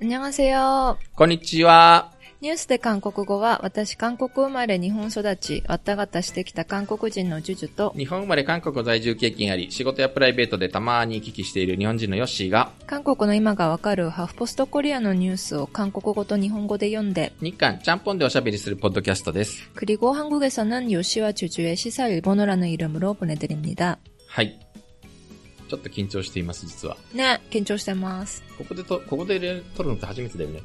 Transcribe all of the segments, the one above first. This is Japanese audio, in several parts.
안녕하세요。 こんにちは。ニュースで韓国語は、私韓国生まれ日本育ち、わったがったしてきた韓国人のジュジュと、日本生まれ韓国在住経験あり、仕事やプライベートでたまに行き来している日本人のヨッシーが、韓国の今がわかるハフポストコリアのニュースを韓国語と日本語で読んで、日韓ちゃんぽんでおしゃべりするポッドキャストです。 그리고 한국에서는 요시와 주주의 시사 일본어라는 이름으로 보내드립니다. はい。 ちょっと緊張しています、実は。ね、緊張してます。ここでと、ここで撮るのって初めてだよね。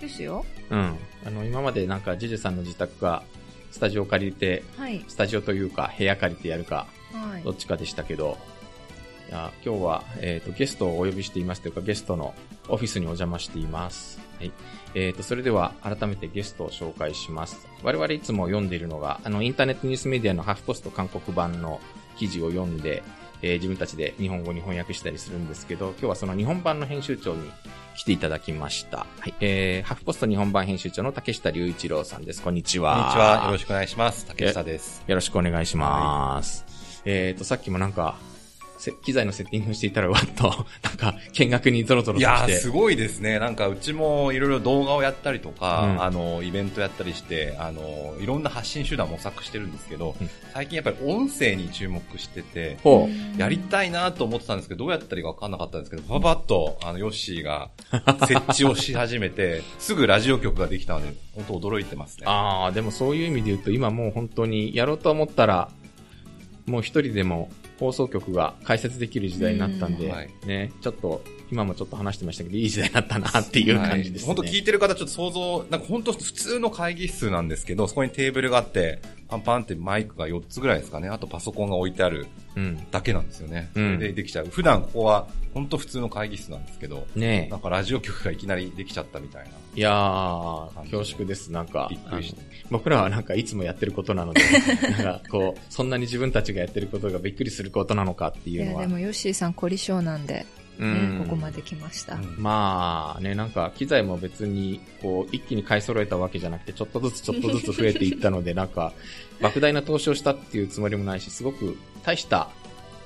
ですよ。うん。あの、今までなんか、ジュジュさんの自宅が、スタジオを借りて、はい。スタジオというか、部屋借りてやるか、はいど。っちかでしたけど、いや今日は、えっ、と、ゲストをお呼びしていますというか、ゲストのオフィスにお邪魔しています。はい。えっ、と、それでは、改めてゲストを紹介します。我々いつも読んでいるのが、あの、インターネットニュースメディアのハーフポスト韓国版の記事を読んで、えー自分たちで日本語に翻訳したりするんですけど、今日はその日本版の編集長に来ていただきました。はい。えー、ハーフポスト日本版編集長の竹下隆一郎さんです。こんにちは。こんにちは。よろしくお願いします。竹下です。よろしくお願いします。えっ、と、さっきもなんか、せ機材のセッティングしていたら、わっと、なんか、見学にゾロゾロいやー、として。すごいですね。なんか、うちもいろいろ動画をやったりとか、うんあの、イベントやったりして、あの、いろんな発信手段模索してるんですけど、うん最近やっぱり音声に注目してて、ほやりたいなと思ってたんですけど、どうやったらいいか分かんなかったんですけど、パパッと、あの、ヨッシーが設置をし始めて、すぐラジオ局ができたので、本当驚いてますねう。。ああ、でもそういう意味で言うと、今もう本当にやろうと思ったら、もう一人でも放送局が開設できる時代になったんで、ね、ちょっと、今もちょっと話してましたけど、いい時代になったなっていう感じですね。本当聞いてる方ちょっと想像、なんか本当普通の会議室なんですけど、そこにテーブルがあって、パンパンってマイクが4つぐらいですかね。あとパソコンが置いてあるうん。だけなんですよね。そうんれでできちゃう。普段ここは本当普通の会議室なんですけど、ねなんかラジオ局がいきなりできちゃったみたいな。いやー、恐縮です。なんか、びっくりして僕らはなんかいつもやってることなので、なんかこう、そんなに自分たちがやってることがびっくりすることなのかっていうのは。でもヨッシーさん凝り性なんで、ねうんここまで来ました。うんまあね、なんか機材も別にこう一気に買い揃えたわけじゃなくて、ちょっとずつちょっとずつ増えていったので、なんか莫大な投資をしたっていうつもりもないし、すごく大した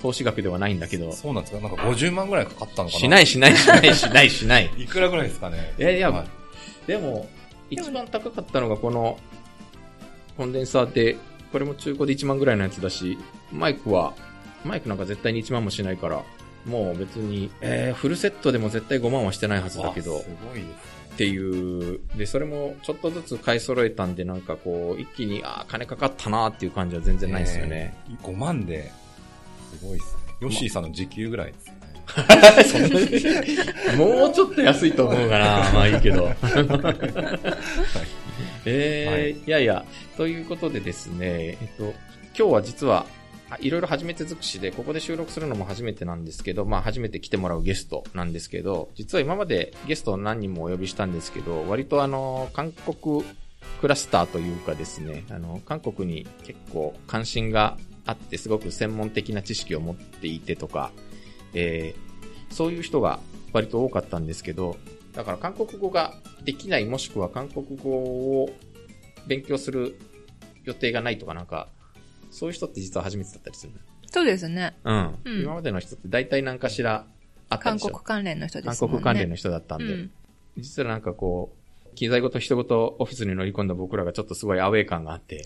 投資額ではないんだけど、そうなんですか？なんか50万ぐらいかかったのかな？しないいしないしないしないしない。いくらぐらいですかね。いやいやはいでも、一番高かったのがこのコンデンサーで、これも中古で1万ぐらいのやつだし、マイクは、マイクなんか絶対に1万もしないから、もう別に、えー、フルセットでも絶対5万はしてないはずだけどわ、すごいですね。っていう、で、それもちょっとずつ買い揃えたんで、なんかこう、一気に、ああ、金かかったなーっていう感じは全然ないですよね。えー。5万で、すごいですね。ヨッシーさんの時給ぐらいですよね。もうちょっと安いと思うかな。まあいいけど。えーい。やいや、ということでですね、えっと、今日は実は、あいろいろ初めて尽くしで、ここで収録するのも初めてなんですけど、まあ初めて来てもらうゲストなんですけど、実は今までゲストを何人もお呼びしたんですけど、割とあの、韓国クラスターというかですね、あの、韓国に結構関心があって、すごく専門的な知識を持っていてとか、えーそういう人が割と多かったんですけど、だから韓国語ができないもしくは韓国語を勉強する予定がないとかなんか、そういう人って実は初めてだったりする。そうですね。うん。うん今までの人って大体何かしらあった韓でしょ国関連の人で韓すね。国関連の人だったんで。うん実はなんかこう、機材ごと人ごとオフィスに乗り込んだ僕らがちょっとすごいアウェー感があって、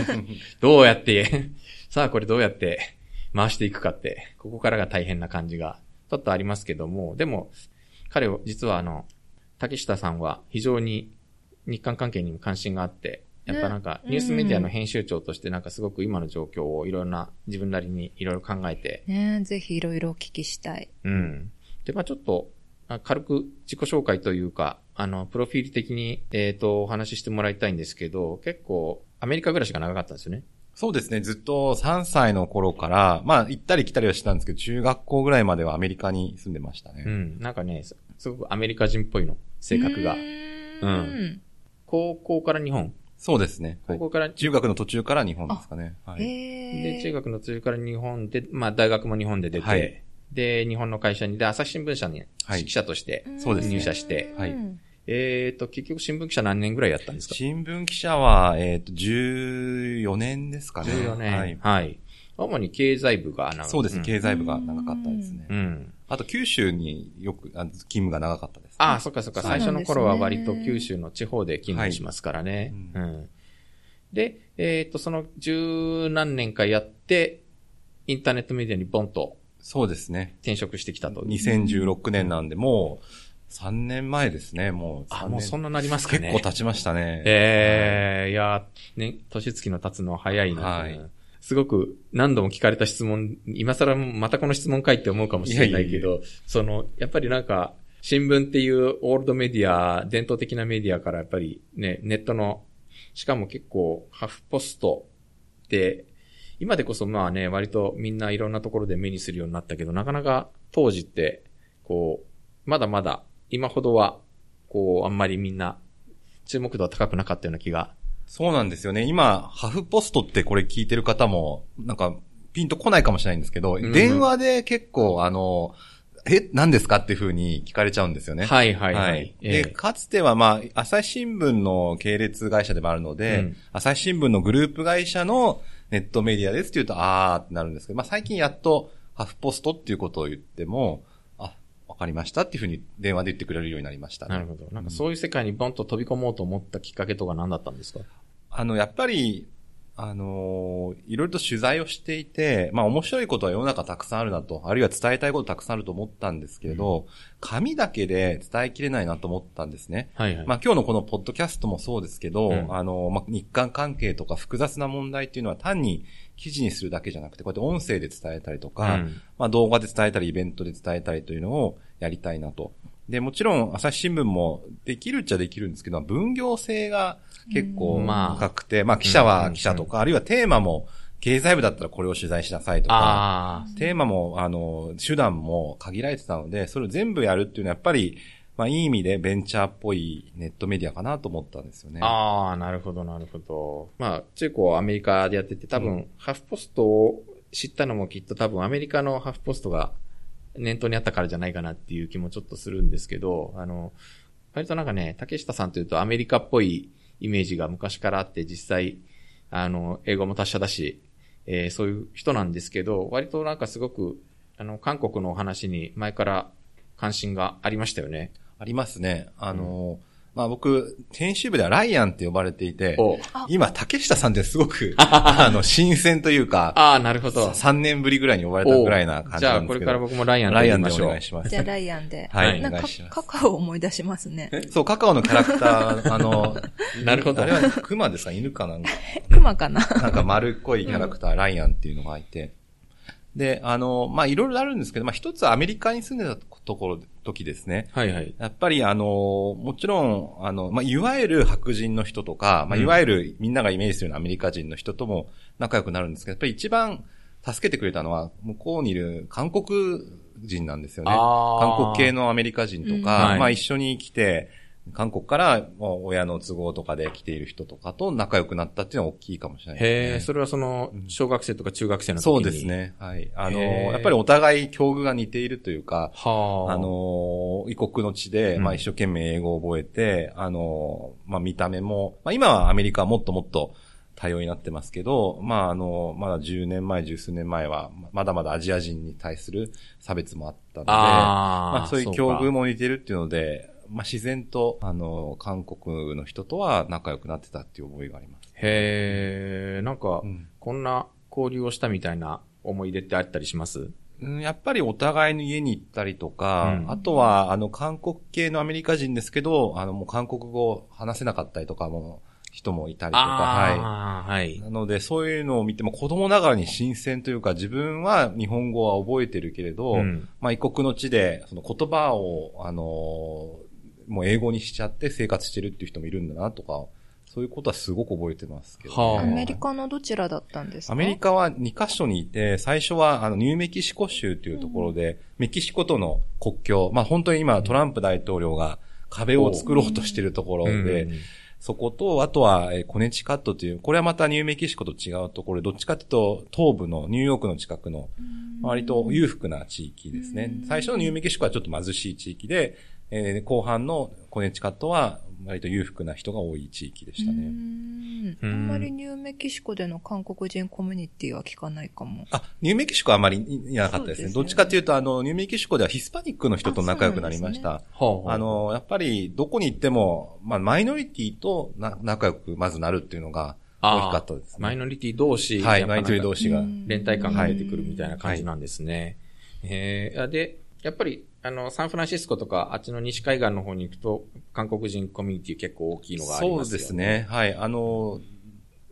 どうやって、さあこれどうやって回していくかって、ここからが大変な感じがちょっとありますけども、でも、彼は実はあの、竹下さんは非常に日韓関係にも関心があって、やっぱなんかねニュースメディアの編集長としてなんかすごく今の状況をいろんな自分なりにいろいろ考えて、ねぜひいろいろお聞きしたい。うん。で、まあちょっと、あ軽く自己紹介というか、あの、プロフィール的に、えっ、と、お話ししてもらいたいんですけど、結構、アメリカ暮らしが長かったんですよね。そうですね。ずっと3歳の頃から、まあ行ったり来たりはしたんですけど、中学校ぐらいまではアメリカに住んでましたね。うん。なんかね、すすごくアメリカ人っぽいの、性格がう。ーん。高校から日本。そうですね。はい高校から、中学の途中から日本ですかね。はい。へで、中ー。学の途中から日本で、まあ大学も日本で出て、はいで、日本の会社に、で、朝日新聞社にはい記者としてそうですね入社して、はいうんえっ、と、結局新聞記者何年ぐらいやったんですか？新聞記者は、えっ、と、14年ですかね。14年。はい。はい。主に経済部が長そうですね、ん経済部が長かったですね。うん。あと九州によく、あ勤務が長かったです、ああ、そっかそっか。最初の頃は割と九州の地方で勤務しますからね。はいうん。で、えっ、と、その十何年かやって、インターネットメディアにボンとそうですね。転職してきたと。2016年なんで、もう3年前ですね、もう3あ、年。もうそんななりますかね。結構経ちましたね。ええいや、ね、年月の経つのは早いな、はいすごく何度も聞かれた質問、今更またこの質問かいって思うかもしれないけど、その、やっぱりなんか、新聞っていうオールドメディア、伝統的なメディアからやっぱりね、ネットの、しかも結構、ハフポストって、今でこそまあね、割とみんないろんなところで目にするようになったけど、なかなか当時って、こう、まだまだ今ほどは、こう、あんまりみんな注目度は高くなかったような気が。そうなんですよね。今、ハフポストってこれ聞いてる方も、なんか、ピンとこないかもしれないんですけど、ん電話で結構、あの、え、何ですかっていうふうに聞かれちゃうんですよね。はいはいはい。ええで、かつてはまあ、朝日新聞の系列会社でもあるので、うん朝日新聞のグループ会社のネットメディアですって言うと、あーってなるんですけど、まあ最近やっと、ハフポストっていうことを言っても、あ、わかりましたっていうふうに電話で言ってくれるようになりましたね。なるほど。なんかそういう世界にボンと飛び込もうと思ったきっかけとか何だったんですか？あの、やっぱり、あのーいろいろと取材をしていて、まあ面白いことは世の中たくさんあるなと、あるいは伝えたいことたくさんあると思ったんですけれど、紙だけで伝えきれないなと思ったんですね。はいはい。まあ今日のこのポッドキャストもそうですけど、うんあの、まあ日韓関係とか複雑な問題っていうのは単に記事にするだけじゃなくて、こうやって音声で伝えたりとか、うんまあ動画で伝えたり、イベントで伝えたりというのをやりたいなと。で、もちろん朝日新聞もできるっちゃできるんですけど、分業制が結構まあ高くて、まあ記者は記者とか、あるいはテーマも経済部だったらこれを取材しなさいとか。テーマも、あの、手段も限られてたので、それを全部やるっていうのはやっぱり、まあいい意味でベンチャーっぽいネットメディアかなと思ったんですよね。ああ、なるほど、なるほど。まあ、中高アメリカでやってて、多分、うんハーフポストを知ったのもきっと多分アメリカのハーフポストが念頭にあったからじゃないかなっていう気もちょっとするんですけど、あの、割となんかね、竹下さんというとアメリカっぽいイメージが昔からあって、実際、あの、英語も達者だし、えーそういう人なんですけど、割となんかすごく、あの、韓国のお話に前から関心がありましたよね。ありますね。あの、まあ僕、編集部ではライアンって呼ばれていて、お今、竹下さんってすごく、あの、新鮮というか、ああ、なるほど。3年ぶりぐらいに呼ばれたぐらいな感じじゃあ、なんですけど。これから僕もライアンとライアンでお。願いしますじゃあ、。ライアンで。はい、なんかお願いしますカ。カカオを思い出しますね。そう、カカオのキャラクター、あの、なるほどあれは熊ですか？犬かなんか、クマかななんか丸っこいキャラクター、ライアンっていうのがいて。で、あの、まあ、いろいろあるんですけど、まあ、一つはアメリカに住んでたところ、時ですね。はいはい。やっぱりあの、もちろん、あの、まあ、いわゆる白人の人とか、まあ、うんいわゆるみんながイメージするようなアメリカ人の人とも仲良くなるんですけど、やっぱり一番助けてくれたのは、向こうにいる韓国人なんですよね。韓国系のアメリカ人とうんか、はいまあ一緒に来て、韓国から親の都合とかで来ている人とかと仲良くなったっていうのは大きいかもしれないですね。へえ、それはその、小学生とか中学生の時に。そうです。ね。はい。あの、やっぱりお互い境遇が似ているというか、はあ。あ、の、異国の地で、うんまあ一生懸命英語を覚えて、あの、まあ見た目も、まあ今はアメリカはもっともっと多様になってますけど、まああの、まだ10年前、十数年前は、まだまだアジア人に対する差別もあったので、ああ。まあそういう境遇も。も似てるっていうので、まあ自然と、あの、韓国の人とは仲良くなってたっていう覚えがあります。へえ、なんか、うんこんな交流をしたみたいな思い出ってあったりします？うんやっぱりお互いの家に行ったりとか、うんあとは、あの、韓国系のアメリカ人ですけど、あの、もう韓国語話せなかったりとかも、人もいたりとか、はああ、はいい。。なので、そういうのを見ても子供ながらに新鮮というか、自分は日本語は覚えてるけれど、うんまあ、異国の地で、その言葉を、あのーもう英語にしちゃって生活してるっていう人もいるんだなとか、そういうことはすごく覚えてますけど、ね。はあ。アメリカのどちらだったんですか？アメリカは2カ所にいて、最初はあのニューメキシコ州というところで、メキシコとの国境、まあ本当に今トランプ大統領が壁を作ろうとしているところで、うん。そこと、あとはえーコネチカットという、これはまたニューメキシコと違うところ。で、どっちかというと東部のニューヨークの近くの割と裕福な地域ですね。最初のニューメキシコはちょっと貧しい地域で、えー後半のコネチカットは割と裕福な人が多い地域でしたうね。んあんまりニューメキシコでの韓国人コミュニティは聞かないかも。あ、ニューメキシコはあまりいなかったですね。すねどっちかというと、あの、ニューメキシコではヒスパニックの人と仲良くなりました。ほうほうあ、の、やっぱり、どこに行っても、まあ、マイノリティとな仲良くまずなるっていうのが大きかったですね。マイノリティ同士、はい、マイノリティ同士が。うん連帯感が出てくるみたいな感じなんですね。えーで、やっぱり、あの、サンフランシスコとか、あっちの西海岸の方に行くと、韓国人コミュニティ結構大きいのがありそうますよね。ですね。はい。あの、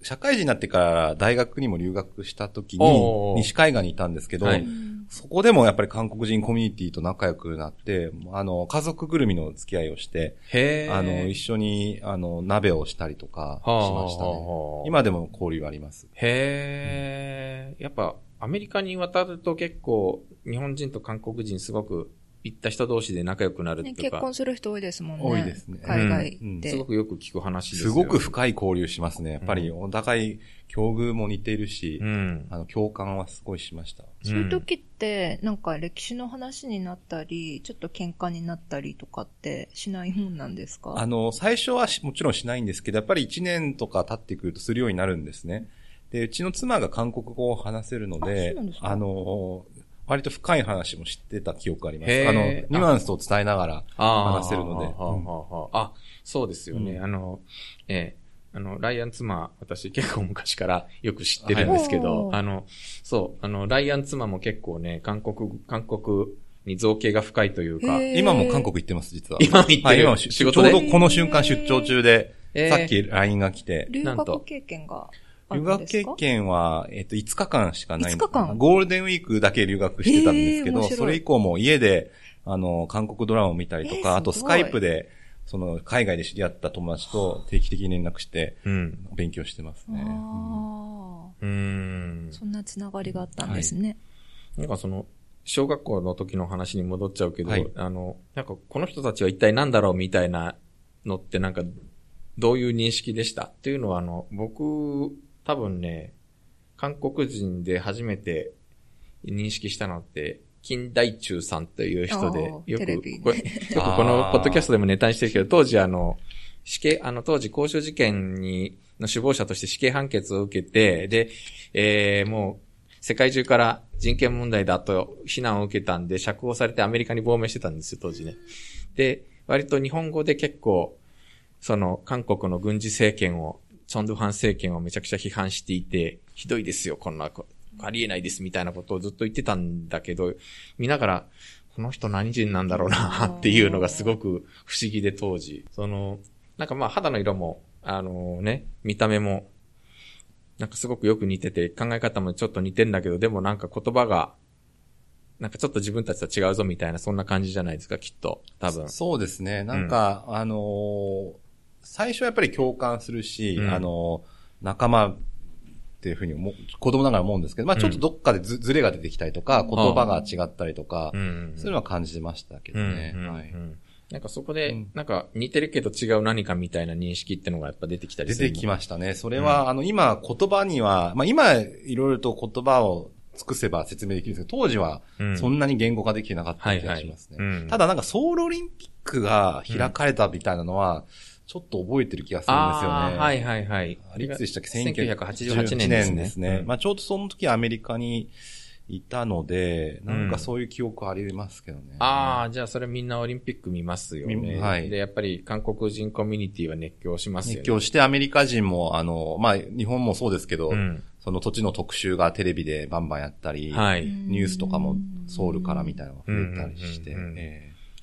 社会人になってから大学にも留学した時に、西海岸にいたんですけど、はいそこでもやっぱり韓国人コミュニティと仲良くなって、あの、家族ぐるみの付き合いをして、あの、一緒に、あの、鍋をしたりとかしはあましたね。はあ今でも交流あります。へえ、やっぱアメリカに渡ると結構日本人と韓国人すごく行った人同士で仲良くなるってね、結婚する人多いですもんね。多いですね海外うんで。すごくよく聞く話ですすよ。ごく深い交流しますね。やっぱりうお互い境遇も似ているし、うん。あの、共感はすごいしました。そういう時って、なんか歴史の話になったり、ちょっと喧嘩になったりとかってしないもんなんですか？あの、最初はしもちろんしないんですけど、やっぱり1年とか経ってくるとするようになるんですね。で、うちの妻が韓国語を話せるのあでそうなんです、か？あの、割と深い話も知ってた記憶あります。あの、ニュアンスを伝えながら話せるので。はあはあはああ、そうですよね。うん。あの、ええあの、ライアン妻、私結構昔からよく知ってるんですけど、はいあの、そう、あの、ライアン妻も結構ね、韓国、韓国に造形が深いというか、今も韓国行ってます、実は。今も行ってる。はい、今仕事で？ちょうどこの瞬間出張中で、えーさっき LINE が来て、留なんと。学経験が留学経験は、えっ、と、5日間しかないん5日間？ゴールデンウィークだけ留学してたんですけど、それ以降も家で、あの、韓国ドラマを見たりとか、えーあとスカイプで、その、海外で知り合った友達と定期的に連絡して、うん。勉強してますね。あうーん。あ、。そんなつながりがあったんですね。なんかその、小学校の時の話に戻っちゃうけど、はい。あの、なんかこの人たちは一体何だろうみたいなのってなんか、どういう認識でした？っていうのはあの、僕、多分ね、韓国人で初めて認識したのって、金大中さんという人でよく、これよくこのポッドキャストでもネタにしてるけど、当時あの、死刑、あの当時公衆事件に、の首謀者として死刑判決を受けて、で、えー、もう、世界中から人権問題だと非難を受けたんで、釈放されてアメリカに亡命してたんですよ、当時ね。で、割と日本語で結構、その、韓国の軍事政権を、チョンドゥファン政権をめちゃくちゃ批判していて、ひどいですよ、こんなこ、ありえないです、みたいなことをずっと言ってたんだけど、見ながら、この人何人なんだろうな、っていうのがすごく不思議で当時。その、なんかまあ肌の色も、あのね、見た目も、なんかすごくよく似てて、考え方もちょっと似てんだけど、でもなんか言葉が、なんかちょっと自分たちと違うぞみたいな、そんな感じじゃないですか、きっと。多分。そうですね。なんか、あのー最初はやっぱり共感するし、うんあのー仲間っていうふうに思う、子供ながら思うんですけど、まあちょっとどっかでず,、ずれが出てきたりとか、言葉が違ったりとか、うん。そういうのは感じてましたけどね。うんうんはいうんなんかそこで、うんなんか似てるけど違う何かみたいな認識ってのがやっぱ出てきたり出する。てきましたね。それは、あの、今、言葉には、まあ今、いろいろと言葉を尽くせば説明できるんですけど、当時はうんそんなに言語化できてなかった気がしますね。ただなんかソウルオリンピックが開かれたみたいなのは、ちょっと覚えてる気がするんですよね。はいはいはい。あれいつでしたっけ？1988年ですね。ですね。うんまあちょうどその時アメリカにいたので、なんかそういう記憶ありますけどね。ああ、じゃあそれみんなオリンピック見ますよね。みはいで、やっぱり韓国人コミュニティは熱狂しますよね。熱狂してアメリカ人も、あの、まあ日本もそうですけど、うん。その土地の特集がテレビでバンバンやったり、はい。ニュースとかもソウルからみたいなのが増えたりして、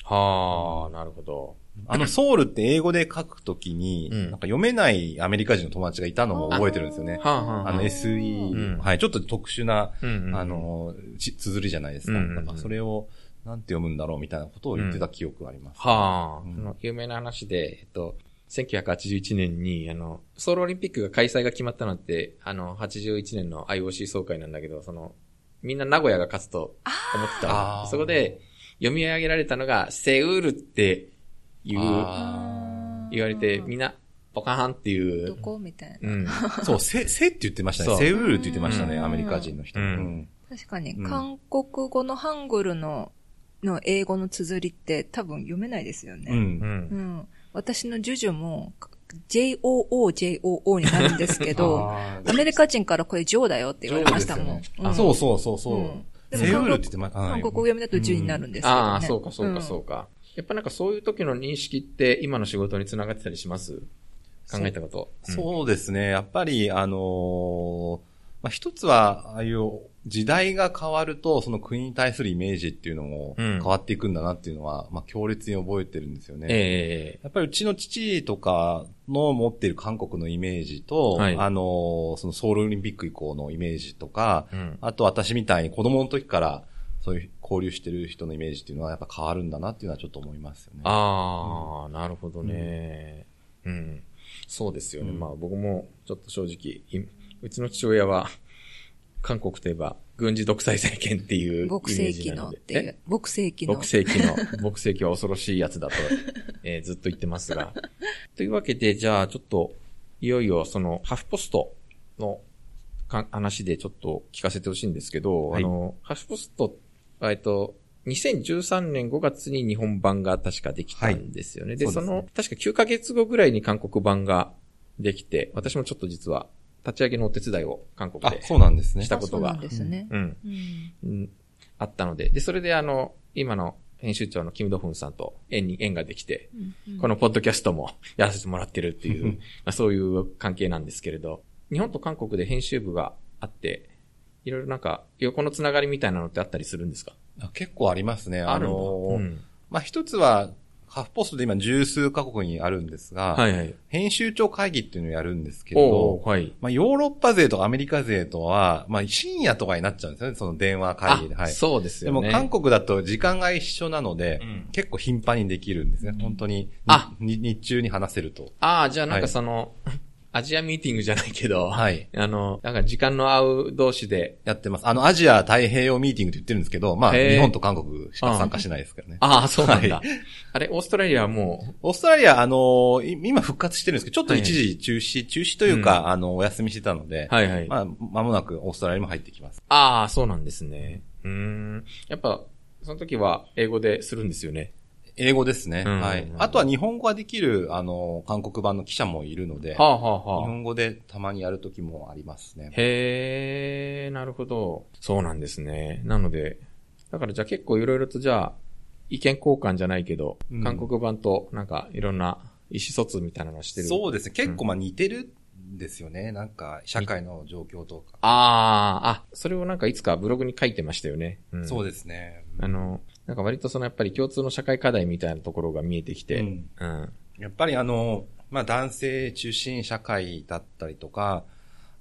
はあ、なるほど。あのソウルって英語で書くときに、うん。なんか読めないアメリカ人の友達がいたのも覚えてるんですよね。はあ、はあ、あ。のうん。SE、はい、ちょっと特殊な、うんうんあの、ち綴りじゃないですか。うんうんうん。だからそれを、なんて読むんだろうみたいなことを言ってた記憶があります。はあ、うん。その有名な話で、えっと、1981年に、あの、ソウルオリンピックが開催が決まったのって、あの、81年の IOC 総会なんだけど、その、みんな名古屋が勝つと思ってた。そこで、読み上げられたのが、セウールっていう、あ言われて、みんな、ポカハンっていどう、こ？みたいな。うん。そう、せ、せって言ってましたね。セウールって言ってましたね、うんアメリカ人の人。確かに、うん韓国語のハングルの、の英語の綴りって多分読めないですよう。ね。うんうん。ん。私のジュジュも JOOJOO になるんですけど、あアメリカ人からこれジョーだよって言われましたもん。そうそうそうそうセウールって言ってま、はい韓国語読みだとジュになるんですけど、ねああ、そうか、そうか、んそうか。やっぱなんかそういう時の認識って今の仕事につながってたりします？考えたこと。うんそうですね。やっぱり、あのーまあ、一つは、ああいう時代が変わると、その国に対するイメージっていうのもうん変わっていくんだなっていうのは、まあ、強烈に覚えてるんですよね。ええやっぱりうちの父とかの持っている韓国のイメージと、はいあのーそのソウルオリンピック以降のイメージとか、うんあと私みたいに子供の時からそういう交流してる人のイメージっていうのはやっぱ変わるんだなっていうのはちょっと思いますよね。ああ、なるほどね。うん。そうですよね。うんまあ僕もちょっと正直、いうちの父親は、韓国といえば軍事独裁政権っていうイメ牧ー世紀のジなので。っていう。牧世紀の。牧世紀の、牧世紀は恐ろしいやつだと、えーずっと言ってますが。というわけで、じゃあちょっと、いよいよその、ハフポストのか話でちょっと聞かせてほしいんですけど、はいあの、ハフポスト、えっと、2013年5月に日本版が確かできたんですよね。で、そはいそうですねの、確か9ヶ月後ぐらいに韓国版ができて、私もちょっと実は、立ち上げのお手伝いを韓国あで、そうなんですね。したことがあそうなんですね。うん、うんうんあったので、で、それであの、今の編集長のキム・ドフンさんと縁に、縁ができて、うんこのポッドキャストも やらせてもらってるっていう、う んまあ、そういう関係なんですけれど、日本と韓国で編集部があって、いろいろなんか、横のつながりみたいなのってあったりするんですか？あ結構ありますね。あのーうんまあ、一つは、ハフポストで今十数カ国にあるんですが、はいはい。編集長会議っていうのをやるんですけどー、はい。まあ、ヨーロッパ勢とかアメリカ勢とは、まあ、深夜とかになっちゃうんですよね、その電話会議で。あ、はい。そうですよね。でも韓国だと時間が一緒なので、うん結構頻繁にできるんですね。本当に。あに日中に話せると。ああ、じゃあなんかはいその、アジアミーティングじゃないけど、はい。あの、なんか時間の合う同士で、やってます。あの、アジア太平洋ミーティングって言ってるんですけど、まあ、日本と韓国しか参加しないですからね。ああ、そうなんだ。はあれ、オーストラリアはもオーストラリア、あの今復活してるんですけど、ちょっと一時中止、中止というか、うんあの、お休みしてたので、う、はいはい。まあ、間もなくオーストラリアにも入ってきます。ああ、そうなんですね。うーん。やっぱ、その時は英語でするんですよね。英語ですね。うんはい。あとは日本語ができる、あの、韓国版の記者もいるので、はあはあ日はあ。本語でたまにやる時もありますね。へえ、なるほど。そうなんですね。なので、だからじゃあ結構いろいろとじゃあ、意見交換じゃないけど、うん韓国版となんかいろんな意思疎通みたいなのをしてる。そうですね。結構まあ似てるんですよね。なんか、社会の状況とか。ああ、あ、それをなんかいつかブログに書いてましたよね。うん、そうですね。あの、なんか割とそのやっぱり共通の社会課題みたいなところが見えてきて、ううんん。やっぱりあの、まあ男性中心社会だったりとか、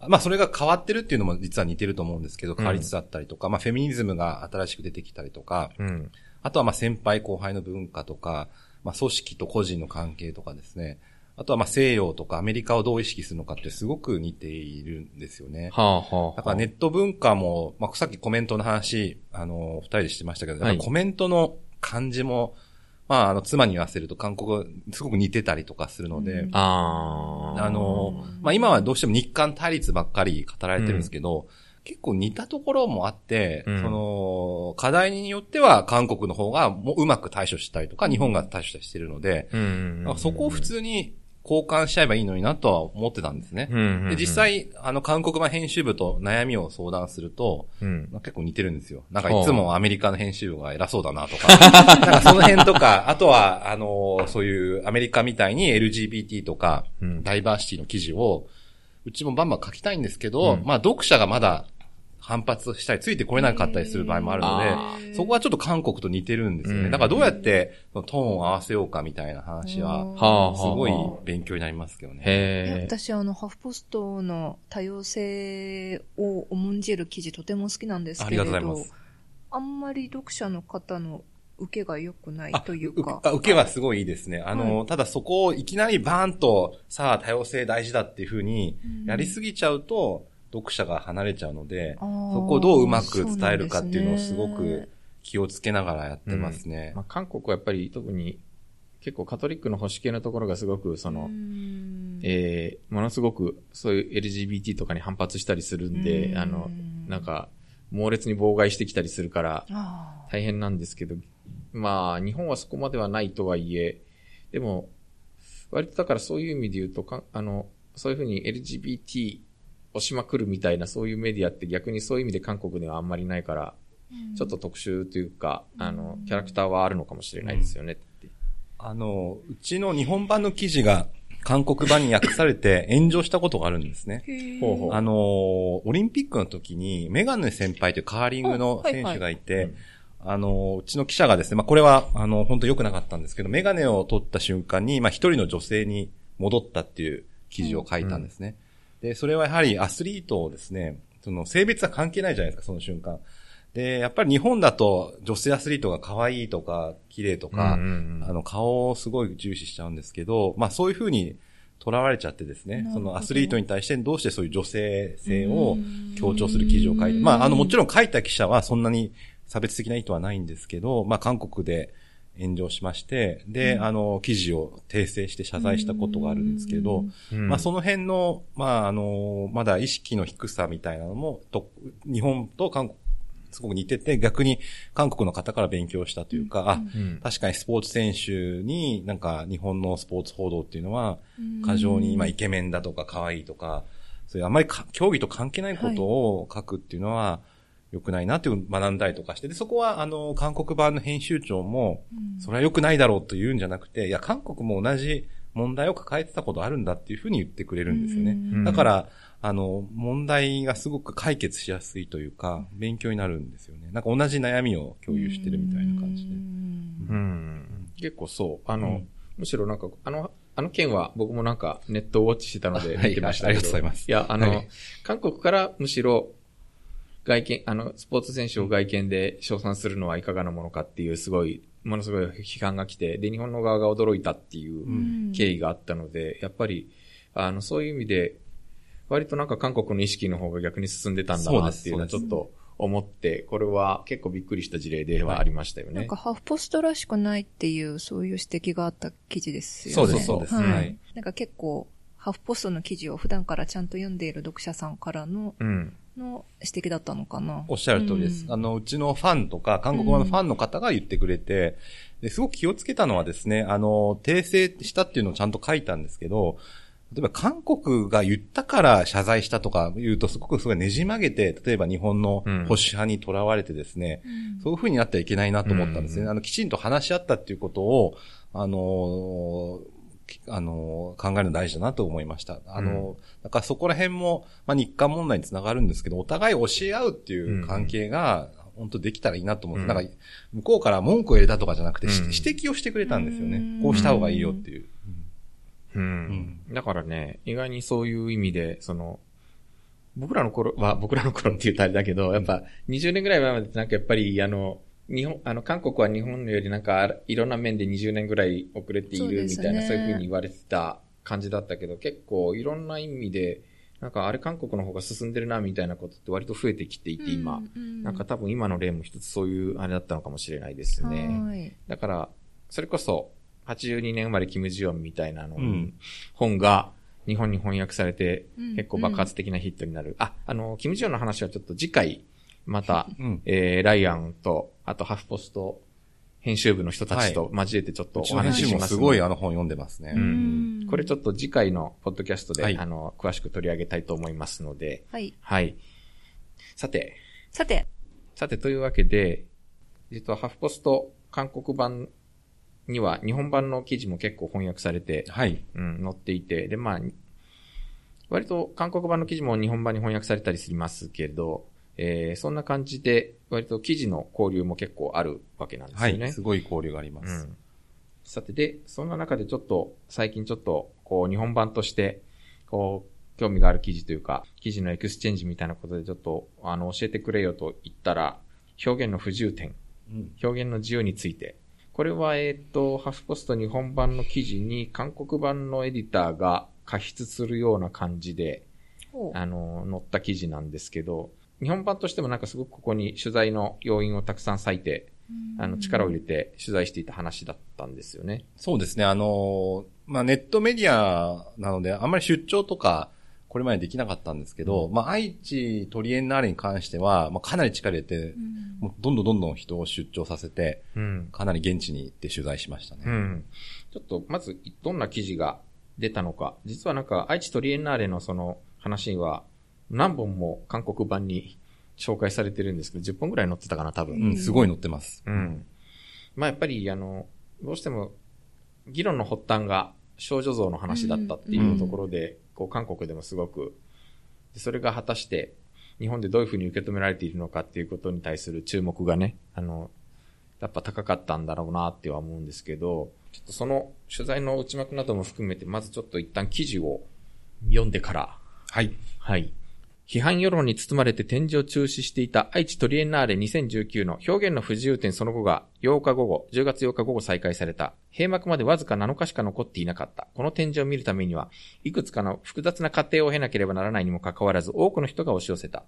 まあそれが変わってるっていうのも実は似てると思うんですけど、変わりつつあったりとか、まあフェミニズムが新しく出てきたりとか、うん。あとはまあ先輩後輩の文化とか、まあ組織と個人の関係とかですね。あとはまあ西洋とかアメリカをどう意識するのかってすごく似ているんですよね。はあはあはあ。だからネット文化も、まあ、さっきコメントの話、あの、二人でしてましたけど、はいやっぱコメントの感じも、まあ、あの、妻に言わせると韓国語、すごく似てたりとかするので、うんああ。あの、まあ、今はどうしても日韓対立ばっかり語られてるんですけど、結構似たところもあって、うんその、課題によっては韓国の方がもううまく対処したりとか、日本が対処したりしてるので、うんうんうんうん、そこを普通に交換しちゃえばいいのになとは思ってたんですね。うんうんうん、で、実際、あの、韓国版編集部と悩みを相談すると、うん、結構似てるんですよ。なんかいつもアメリカの編集部が偉そうだなとか、なんかその辺とか、あとは、あの、そういうアメリカみたいに LGBT とか、うん。ダイバーシティの記事を、うちもバンバン書きたいんですけど、うん。まあ読者がまだ反発したりついてこれなかったりする場合もあるのあで、そこはちょっと韓国と似てるんですよね。うんだからどうやってトーンを合わせようかみたいな話は、すごい勉強になりますけどね。私、あの、ハフポストの多様性を重んじる記事とても好きなんですありけれど、がとうございます。あんまり読者の方の受けが良くないというか。受けはすごいいいですね。あの、ただそこをいきなりバーンと、さあ多様性大事だっていうふうにやりすぎちゃうと、読者が離れちゃうので、そこをどううまく伝えるかっていうのをすごく気をつけながらやってますね。まあ、韓国はやっぱり特に結構カトリックの保守系のところがすごくその、うん。えー、ものすごくそういう LGBT とかに反発したりするんで、うん。あの、なんか、猛烈に妨害してきたりするから大変なんですけど、まあ、日本はそこまではないとはいえ、でも、割とだからそういう意味で言うと、かあの、そういうふうに LGBT 押しまくるみたいなそういうメディアって逆にそういう意味で韓国にはあんまりないから、ちょっと特殊というか、あの、キャラクターはあるのかもしれないですよねって。あの、うちの日本版の記事が韓国版に訳されて炎上したことがあるんですね。ほうほうあの、オリンピックの時にメガネ先輩というカーリングの選手がいて、はいはいあの、うちの記者がですね、まあ、これは、あの、本当良くなかったんですけど、メガネを取った瞬間に、まあ、一人の女性に戻ったっていう記事を書いたんですね。で、それはやはりアスリートをですね、その性別は関係ないじゃないですか、その瞬間。で、やっぱり日本だと女性アスリートが可愛いとか、綺麗とか、うんうんうんあの、顔をすごい重視しちゃうんですけど、まあそういうふうに囚われちゃってですねそのアスリートに対してどうしてそういう女性性を強調する記事を書いて、まああの、もちろん書いた記者はそんなに差別的な意図はないんですけど、まあ韓国で炎上しまして、で、あの、記事を訂正して謝罪したことがあるんですけど、うん。まあその辺の、まああの、まだ意識の低さみたいなのも、と、日本と韓国、すごく似てて、逆に韓国の方から勉強したというか、あ、うん。確かにスポーツ選手になんか日本のスポーツ報道っていうのは、過剰に今イケメンだとか可愛いとか、そういうあんまりか競技と関係ないことを書くっていうのは良くないなっていう学んだりとかして、で、そこはあの、韓国版の編集長も、それは良くないだろうと言うんじゃなくて、いや、韓国も同じ問題を抱えてたことあるんだっていうふうに言ってくれるんですよね。んだから、あの、問題がすごく解決しやすいというか、勉強になるんですよね。なんか同じ悩みを共有してるみたいな感じで。うん。結構そう。あの、うんむしろなんか、あの、あの件は僕もなんかネットウォッチしてたのであはい見てましたけど。あありがとうございますいや、あの、はい韓国からむしろ、外見、あの、スポーツ選手を外見で称賛するのはいかがなものかっていうすごい、ものすごい批判が来て、で、日本の側が驚いたっていううん経緯があったので、やっぱり、あの、そういう意味で、割となんか韓国の意識の方が逆に進んでたんだなっていうのはちょっと思って、これは結構びっくりした事例ではありましたよね。なんかハーフポストらしくないっていう、そういう指摘があった記事ですよね。そうですそうですはい。はいなんか結構、ハーフポストの記事を普段からちゃんと読んでいる読者さんからの、うん。の指摘だったのかな。おっしゃる通りです。うんあの、うちのファンとか、韓国語のファンの方が言ってくれて、ですごく気をつけたのはですね、あの、訂正したっていうのをちゃんと書いたんですけど、例えば韓国が言ったから謝罪したとか言うとすごくすごいねじ曲げて、例えば日本の保守派にとらわれてですね、そういう風になってはいけないなと思ったんですね。うんあの、きちんと話し合ったっていうことを、あのきあの考えるの大事だなと思いました。あの、だからそこら辺も、まあ、日韓問題につながるんですけど、お互い教え合うっていう関係が、本当できたらいいなと思う。うんなんか、向こうから文句を入れたとかじゃなくて、しうん指摘をしてくれたんですよねうん。こうした方がいいよっていう。うん。だからね、意外にそういう意味で、その、僕らの頃は、僕らの頃って言うとあれだけど、やっぱ20年ぐらい前までってなんかやっぱり、あの、日本、あの、韓国は日本よりなんかいろんな面で20年ぐらい遅れているみたいな、そういうふうに言われてた感じだったけど、結構いろんな意味で、なんかあれ韓国の方が進んでるなみたいなことって割と増えてきていて、今。なんか多分今の例も一つそういうあれだったのかもしれないですね。はい。だから、それこそ、82年生まれキム・ジヨンみたいなの、うん本が日本に翻訳されてうん結構爆発的なヒットになる。あ、あの、キム・ジヨンの話はちょっと次回、また、うん。えー、ライアンと、あとハフポスト編集部の人たちと交えてちょっとお話しします集もすごいあの本読んでますね。ううんん。これちょっと次回のポッドキャストで、はいあの、詳しく取り上げたいと思いますので、はい。はい。さて、さて、さて、というわけで、実はハフポスト韓国版には日本版の記事も結構翻訳されて、はい。うん、載っていて、で、まあ、割と韓国版の記事も日本版に翻訳されたりしますけど、えー、そんな感じで、割と記事の交流も結構あるわけなんですはよね。い。すごい交流がありまうす。ん。さて、で、そんな中でちょっと、最近ちょっと、こう、日本版として、こう、興味がある記事というか、記事の exchange みたいなことでちょっと、あの、教えてくれよと言ったら、表現の不自由点、うん表現の自由について。これは、えっ、と、ハフポスト日本版の記事に、韓国版のエディターが加筆するような感じで、あの、載った記事なんですけど、日本版としてもなんかすごくここに取材の要因をたくさん割いて、あの、力を入れて取材していた話だったんですよね。そうですね。あの、まあ、ネットメディアなので、あんまり出張とかこれまでできなかったんですけど、まあ、愛知トリエンナーレに関しては、まあ、かなり力入れて、もうどんどんどんどん人を出張させて、うん。かなり現地に行って取材しましたね。うん。ちょっと、まず、どんな記事が出たのか。実はなんか、愛知トリエンナーレのその話は、何本も韓国版に紹介されてるんですけど、10本ぐらい載ってたかな、多分。うん、すごい載ってます。うん。まあやっぱり、あの、どうしても、議論の発端が少女像の話だったっていうところで、こう韓国でもすごく、でそれが果たして日本でどういうふうに受け止められているのかっていうことに対する注目がね、あの、やっぱ高かったんだろうなっては思うんですけど、ちょっとその取材の内幕なども含めて、まずちょっと一旦記事を読んでから、はい。はい。批判世論に包まれて展示を中止していた愛知トリエンナーレ2019の表現の不自由展その後が8日午後、10月8日午後再開された。閉幕までわずか7日しか残っていなかった。この展示を見るためには、いくつかの複雑な過程を経なければならないにもかかわらず多くの人が押し寄せた。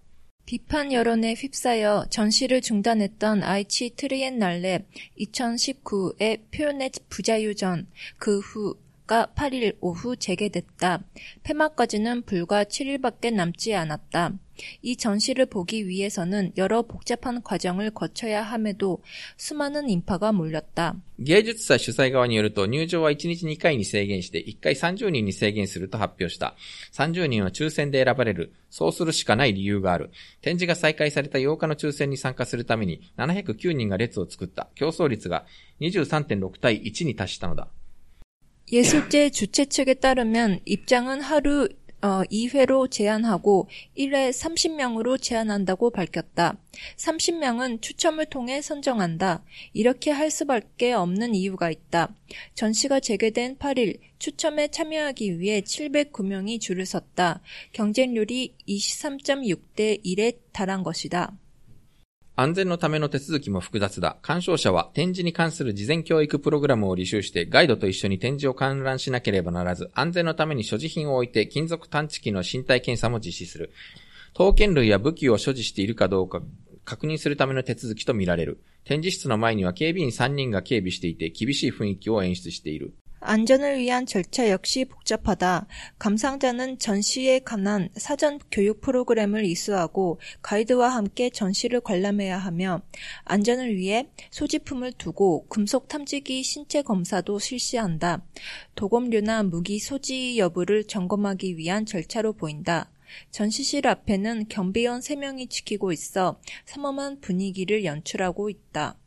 비판 여론에 휩싸여 전시를 중단했던 아이치 트리엔날레 2019의 표현의 부자유전 그 후 가 8일 오후 재개됐다. 폐막까지는 불과 7일밖에 남지 않았다. 이 전시를 보기 위해서는 여러 복잡한 과정을 거쳐야 함에도 수많은 인파가 몰렸다. 芸術祭主催側によると入場は1日2回に制限して1回30人に制限すると発表した。30人は抽選で選ばれる。そうするしかない理由がある。展示が再開された8日の抽選に参加するために709人が列を作った。競争率が23.6対1に達したのだ。 예술제 주최 측에 따르면 입장은 하루 어, 2회로 제한하고 1회 30명으로 제한한다고 밝혔다. 30명은 추첨을 통해 선정한다. 이렇게 할 수밖에 없는 이유가 있다. 전시가 재개된 8일 추첨에 참여하기 위해 709명이 줄을 섰다. 경쟁률이 23.6대 1에 달한 것이다. 安全のための手続きも複雑だ。鑑賞者は展示に関する事前教育プログラムを履修してガイドと一緒に展示を観覧しなければならず、安全のために所持品を置いて金属探知機の身体検査も実施する。刀剣類や武器を所持しているかどうか確認するための手続きとみられる。展示室の前には警備員3人が警備していて厳しい雰囲気を演出している。 안전을 위한 절차 역시 복잡하다. 감상자는 전시에 관한 사전 교육 프로그램을 이수하고 가이드와 함께 전시를 관람해야 하며 안전을 위해 소지품을 두고 금속 탐지기 신체 검사도 실시한다. 도검류나 무기 소지 여부를 점검하기 위한 절차로 보인다. 전시실 앞에는 경비원 3명이 지키고 있어 삼엄한 분위기를 연출하고 있다.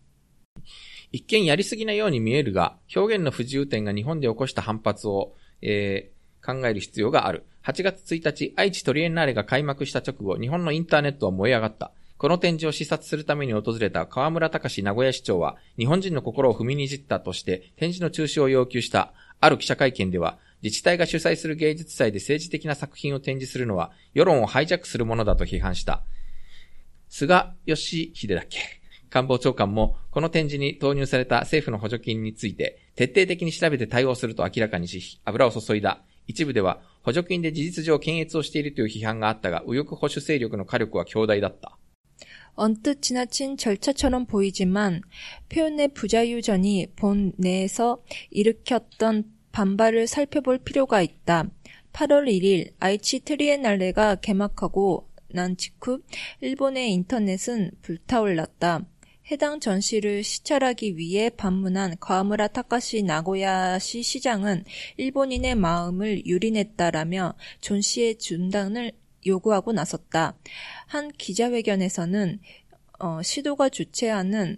一見やりすぎなように見えるが、表現の不自由点が日本で起こした反発を、えー考える必要がある。8月1日、愛知トリエンナーレが開幕した直後、日本のインターネットは燃え上がった。この展示を視察するために訪れた河村隆名古屋市長は、日本人の心を踏みにじったとして、展示の中止を要求した。ある記者会見では、自治体が主催する芸術祭で政治的な作品を展示するのは、世論をハイジャックするものだと批判した。菅義偉だっけ？官房長官も、この展示に投入された政府の補助金について、徹底的に調べて対応すると明らかにし、油を注いだ。一部では、補助金で事実上検閲をしているという批判があったが、右翼保守勢力の火力は強大だった。 언뜻 지나친 절차처럼 보이지만 표현의 부자유전이 본 내에서 일으켰던 반발을 살펴볼 필요가 있다. 8월 1일 아이치 트리에날레가 개막하고 난 직후 일본의 인터넷은 불타올랐다. 해당 전시를 시찰하기 위해 방문한 가와무라 타카시 나고야시 시장은 일본인의 마음을 유린했다라며 존 씨의 중단을 요구하고 나섰다. 한 기자회견에서는 어, 시도가 주최하는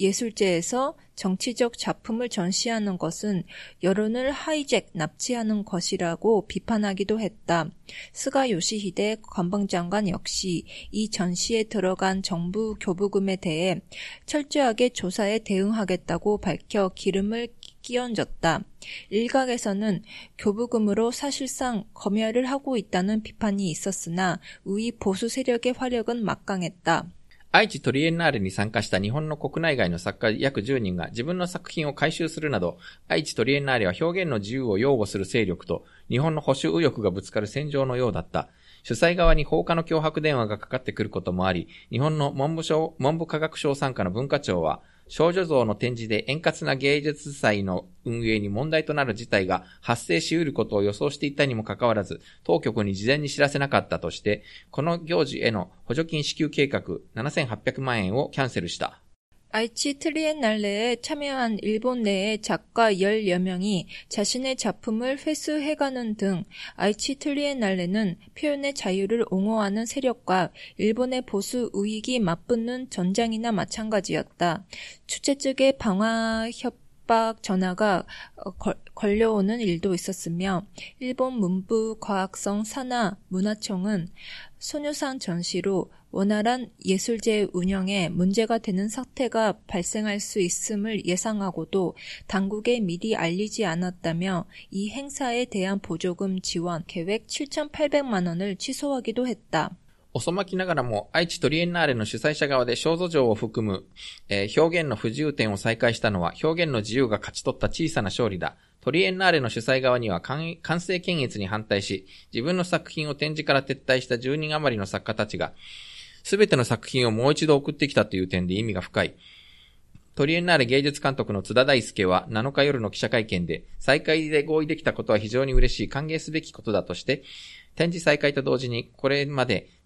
예술제에서 정치적 작품을 전시하는 것은 여론을 하이잭 납치하는 것이라고 비판하기도 했다. 스가 요시히데 관방장관 역시 이 전시에 들어간 정부 교부금에 대해 철저하게 조사에 대응하겠다고 밝혀 기름을 끼얹었다. 일각에서는 교부금으로 사실상 검열을 하고 있다는 비판이 있었으나 우위 보수 세력의 화력은 막강했다. 愛知トリエンナーレに参加した日本の国内外の作家約10人が自分の作品を回収するなど、愛知トリエンナーレは表現の自由を擁護する勢力と日本の保守右翼がぶつかる戦場のようだった。主催側に放火の脅迫電話がかかってくることもあり、日本の文部省、文部科学省参加の文化庁は、少女像の展示で円滑な芸術祭の運営に問題となる事態が発生し得ることを予想していたにもかかわらず、当局に事前に知らせなかったとして、この行事への補助金支給計画7800万円をキャンセルした。 아이치 트리엔날레에 참여한 일본 내의 작가 10여 명이 자신의 작품을 회수해가는 등 아이치 트리엔날레는 표현의 자유를 옹호하는 세력과 일본의 보수 우익이 맞붙는 전장이나 마찬가지였다. 주최 측의 방화 협박 전화가 어, 걸려오는 일도 있었으며 일본 문부 과학성 산하 문화청은 소녀상 전시로 원활한 예술제 운영에 문제가 되는 사태가 발생할 수 있음을 예상하고도 당국에 미리 알리지 않았다며 이 행사에 대한 보조금 지원 계획 7,800만 원을 취소하기도 했다. 遅まきながらも、愛知トリエンナーレの主催者側で肖像像を含む、えー、表現の不自由点を再開したのは、表現の自由が勝ち取った小さな勝利だ。トリエンナーレの主催側には完成検閲に反対し、自分の作品を展示から撤退した10人余りの作家たちが、すべての作品をもう一度送ってきたという点で意味が深い。トリエンナーレ芸術監督の津田大介は7日夜の記者会見で、再開で合意できたことは非常に嬉しい、歓迎すべきことだとして、展示再開と同時に、これまで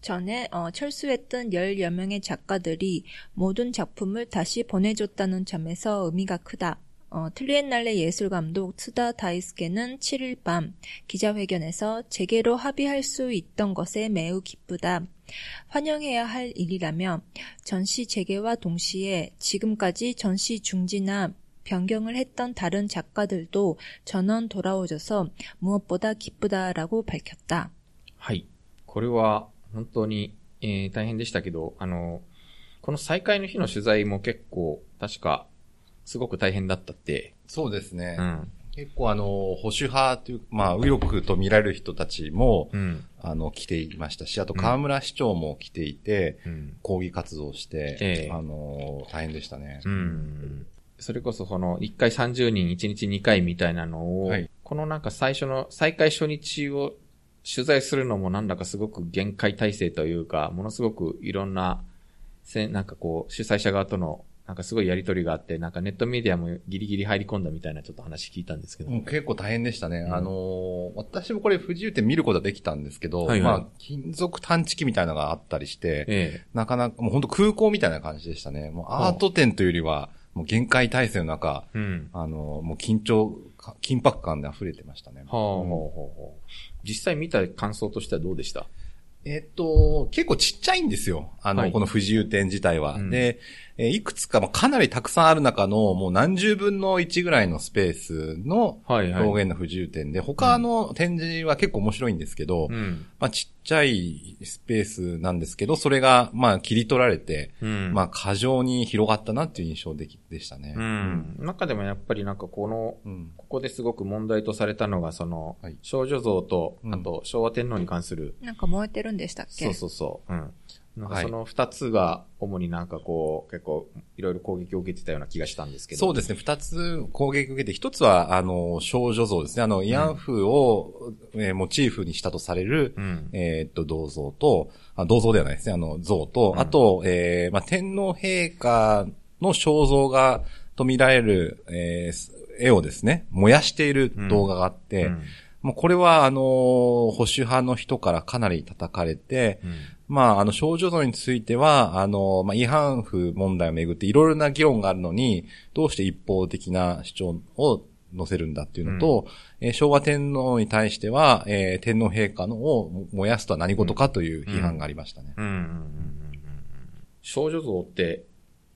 전에 어, 철수했던 10여 명의 작가들이 모든 작품을 다시 보내줬다는 점에서 의미가 크다. 어, 트리엔날레 예술감독 트다 다이스케는 7일 밤 기자회견에서 재개로 합의할 수 있던 것에 매우 기쁘다. 환영해야 할 일이라며 전시 재개와 동시에 지금까지 전시 중지나 변경을 했던 다른 작가들도 전원 돌아오셔서 무엇보다 기쁘다라고 밝혔다. はい。これは 本当に、えー、大変でしたけど、あの、この再開の日の取材も結構、確か、すごく大変だったって。そうですね。うん、結構あの、保守派という、まあ、右翼と見られる人たちも、うん、あの、来ていましたし、あと河村市長も来ていて、うん、抗議活動して、えー、あの、大変でしたね。うん。それこそその、1回30人、1日2回みたいなのを、はい、このなんか最初の、再開初日を取材するのもなんだかすごく限界体制というか、ものすごくいろんな、せ、なんかこう、主催者側とのなんかすごいやりとりがあって、なんかネットメディアもギリギリ入り込んだみたいなちょっと話聞いたんですけど。結構大変でしたね。うん、あのー、私もこれ不自由点見ることはできたんですけど、はいはい、まあ、金属探知機みたいなのがあったりして、ええ、なかなか、もう本当空港みたいな感じでしたね。もうアート展というよりは、もう限界体制の中、うん、あのー、もう緊張、緊迫感で溢れてましたね。はあ、うん、実際見た感想としてはどうでした？えっと、結構ちっちゃいんですよ。あの、はい、この不自由展自体は。うん、で、えいくつか、まあ、かなりたくさんある中の、もう何十分の1ぐらいのスペースの表現の不自由点で、はいはい、他の展示は結構面白いんですけど、うん、まあ、ちっちゃいスペースなんですけど、それが、まあ、切り取られて、うん、まあ、過剰に広がったなっていう印象ででしたね。うん。中でもやっぱりなんかこの、ここですごく問題とされたのが、その、はい、少女像と、あと、昭和天皇に関する。なんか燃えてるんでしたっけ？そうそうそう。うん。なんかその二つが主になんかこう、結構いろいろ攻撃を受けてたような気がしたんですけど。そうですね。二つ攻撃を受けて、一つは、あの、少女像ですね。あの、慰安婦を、うん、えー、モチーフにしたとされる、うん、えっと、銅像と、あ銅像ではないですね。あの、像と、うん、あと、えー、まあ、天皇陛下の肖像画と見られる、えー、絵をですね、燃やしている動画があって、うんもうこれは、あの、保守派の人からかなり叩かれて、うん、まあ、あの、少女像については、あの、まあ、違反符問題をめぐっていろいろな議論があるのに、どうして一方的な主張を載せるんだっていうのと、うん、えー、昭和天皇に対しては、えー、天皇陛下のを燃やすとは何事かという批判がありましたね。少女像って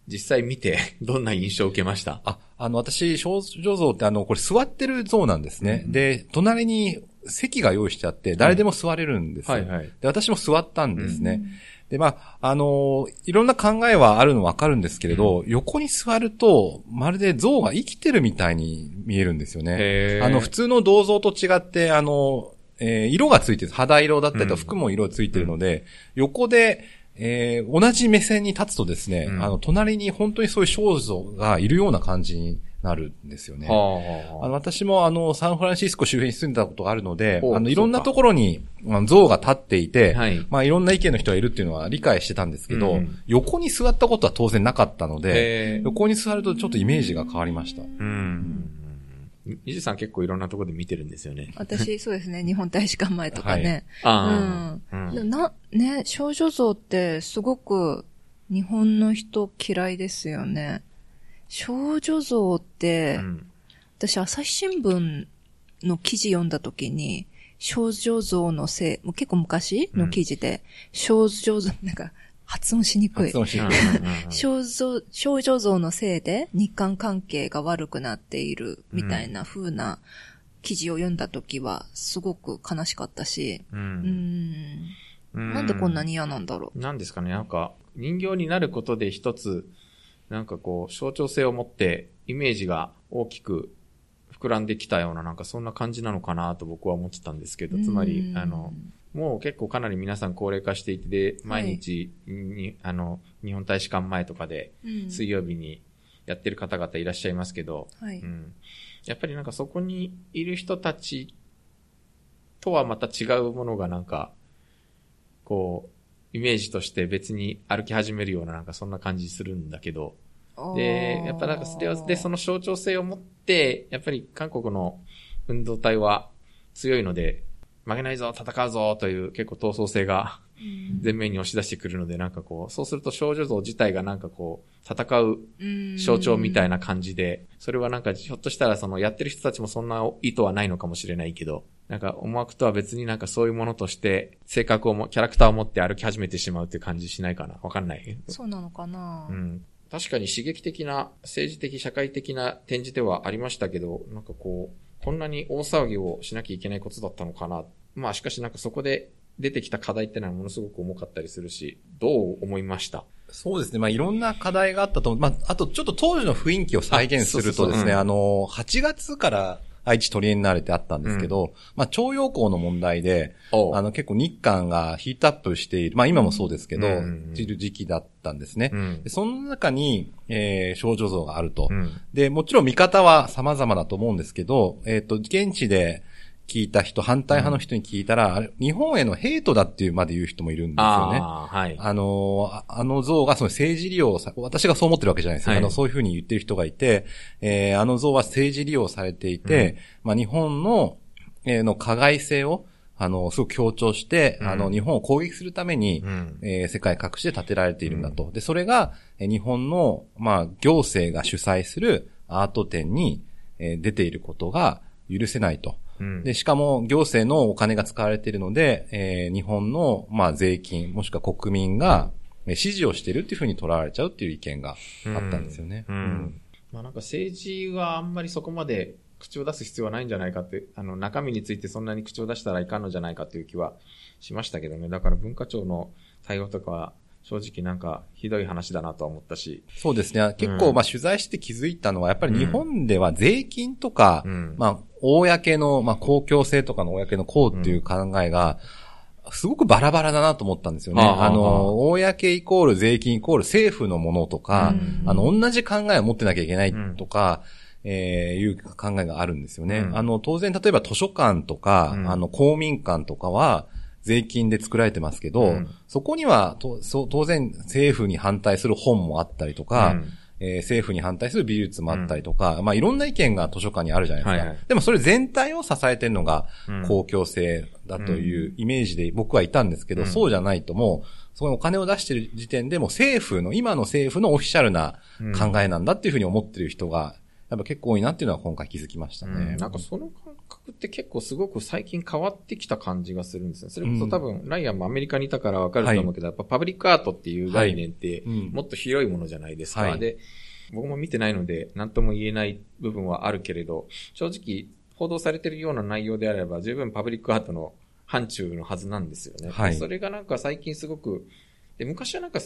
実際見て、どんな印象を受けました？あ、あの、私、少女像ってあの、これ座ってる像なんですね。うん、で、隣に席が用意してあって、誰でも座れるんですよ。はいはい。で、私も座ったんですね。で、まあ、あのいろんな考えはあるのわかるんですけれど、横に座ると、まるで像が生きてるみたいに見えるんですよね。あの、普通の銅像と違って、あの、えー色がついてる、肌色だったりとうん服も色ついてるので、横で、えー同じ目線に立つとですね、うん。あの、隣に本当にそういう肖像がいるような感じになるんですよね。はあ。あはあの、私もあの、サンフランシスコ周辺に住んでたことがあるので、おあの、いろんなところに像が立っていて、はい。まあいろんな意見の人がいるっていうのは理解してたんですけど、うん横に座ったことは当然なかったので、横に座るとちょっとイメージが変わりました。うん。みじさん結構いろんなところで見てるんですよね。私、そうですね。日本大使館前とかね。ああ。うん。うんな、ね、少女像ってすごく日本の人嫌いですよね。少女像って、うん私朝日新聞の記事読んだ時に、少女像のせい、もう結構昔の記事で、少女像、なんか発音しにくい発。音しにくい少女、少女像のせいで日韓関係が悪くなっているみたいな風な記事を読んだ時はすごく悲しかったし、う。うんん。うんなんでこんなに嫌なんだろなんですかね、なんか、人形になることで一つ、なんかこう、象徴性を持って、イメージが大きく膨らんできたような、なんかそんな感じなのかなと僕は思ってたんですけど、う。つまりう、んあの、、もう結構かなり皆さん高齢化していて、で毎日に、あの、日本大使館前とかで、うん水曜日にやってる方々いらっしゃいますけど、はい。うん。やっぱりなんかそこにいる人たちとはまた違うものがなんか、こう、イメージとして別に歩き始めるようななんかそんな感じするんだけど、で、やっぱなんかそれを、で、その象徴性を持って、やっぱり韓国の運動隊は強いので、負けないぞ、戦うぞという結構闘争性がうん前面に押し出してくるので、なんかこう、そうすると少女像自体がなんかこう、戦ううん象徴みたいな感じで、それはなんかひょっとしたらそのやってる人たちもそんな意図はないのかもしれないけど、なんか思惑とは別になんかそういうものとして性格をも、キャラクターを持って歩き始めてしまうっていう感じしないかなわかんない。そうなのかなうん。確かに刺激的な政治的社会的な展示ではありましたけど、なんかこう、こんなに大騒ぎをしなきゃいけないことだったのかな。まあしかしなんかそこで出てきた課題ってのはものすごく重かったりするし、どう思いました？そうですね。まあ、いろんな課題があったと思う。まあ、あと、ちょっと当時の雰囲気を再現するとですね、あの、8月から愛知トリエンナーレってあったんですけど、まあ、徴用工の問題で、おあの、結構日韓がヒートアップしている、まあ、今もそうですけど、うんいる時期だったんですね。うんで。その中に、えー少女像があると。うん。で、もちろん見方は様々だと思うんですけど、えっ、と、現地で聞いた人、反対派の人に聞いたら、あれ日本へのヘイトだっていうまで言う人もいるんですよね。ああ、はい。あの、ああの像がその政治利用さ、私がそう思ってるわけじゃないですよ。はいあの、そういうふうに言ってる人がいて、えーあの像は政治利用されていて、まあ日本の、えーの加害性を、あの、すごく強調して、うんあの、日本を攻撃するために、うん。えー世界各地で建てられているんだと。で、それが、えー日本の、まあ、行政が主催するアート展に、えー出ていることが許せないと。うんで、しかも行政のお金が使われているので、えー日本の、まあ、税金、もしくは国民が、えー支持をしているっていうふうに捉えられちゃうっていう意見があったんですよね。うん。まあなんか政治はあんまりそこまで口を出す必要はないんじゃないかって、あの中身についてそんなに口を出したらいかんのじゃないかという気はしましたけどね。だから文化庁の対応とかは正直なんかひどい話だなとは思ったし。そうですね。結構、うんまあ、取材して気づいたのは、やっぱり日本では税金とか、うん。まあ、公の、まあ、公共性とかの公の公っていう考えが、すごくバラバラだなと思ったんですよね。あの、公イコール税金イコール政府のものとか、うんあの、同じ考えを持ってなきゃいけないとか、えーいう考えがあるんですよね。うんあの、当然、例えば図書館とか、うんあの、公民館とかは、税金で作られてますけど、うん。そこにはとそう当然政府に反対する本もあったりとか、うん。えー政府に反対する美術もあったりとか、まあいろんな意見が図書館にあるじゃないですか。はいはい。でもそれ全体を支えてるのがうん。公共性だというイメージで僕はいたんですけど、うん。そうじゃないともう、そこにお金を出してる時点でもう政府の、今の政府のオフィシャルな考えなんだっていうふうに思ってる人が、やっぱ結構多いなっていうのは今回気づきましたね。うん。なんかその感覚って結構すごく最近変わってきた感じがするんですね。それこそ多分、ライアンもアメリカにいたからわかると思うけど、やっぱパブリックアートっていう概念ってうんもっと広いものじゃないですか。はいで、僕も見てないので何とも言えない部分はあるけれど、正直、報道されてるような内容であれば、十分パブリックアートの範疇のはずなんですよね。はいそれがなんか最近すごく、で昔はなんか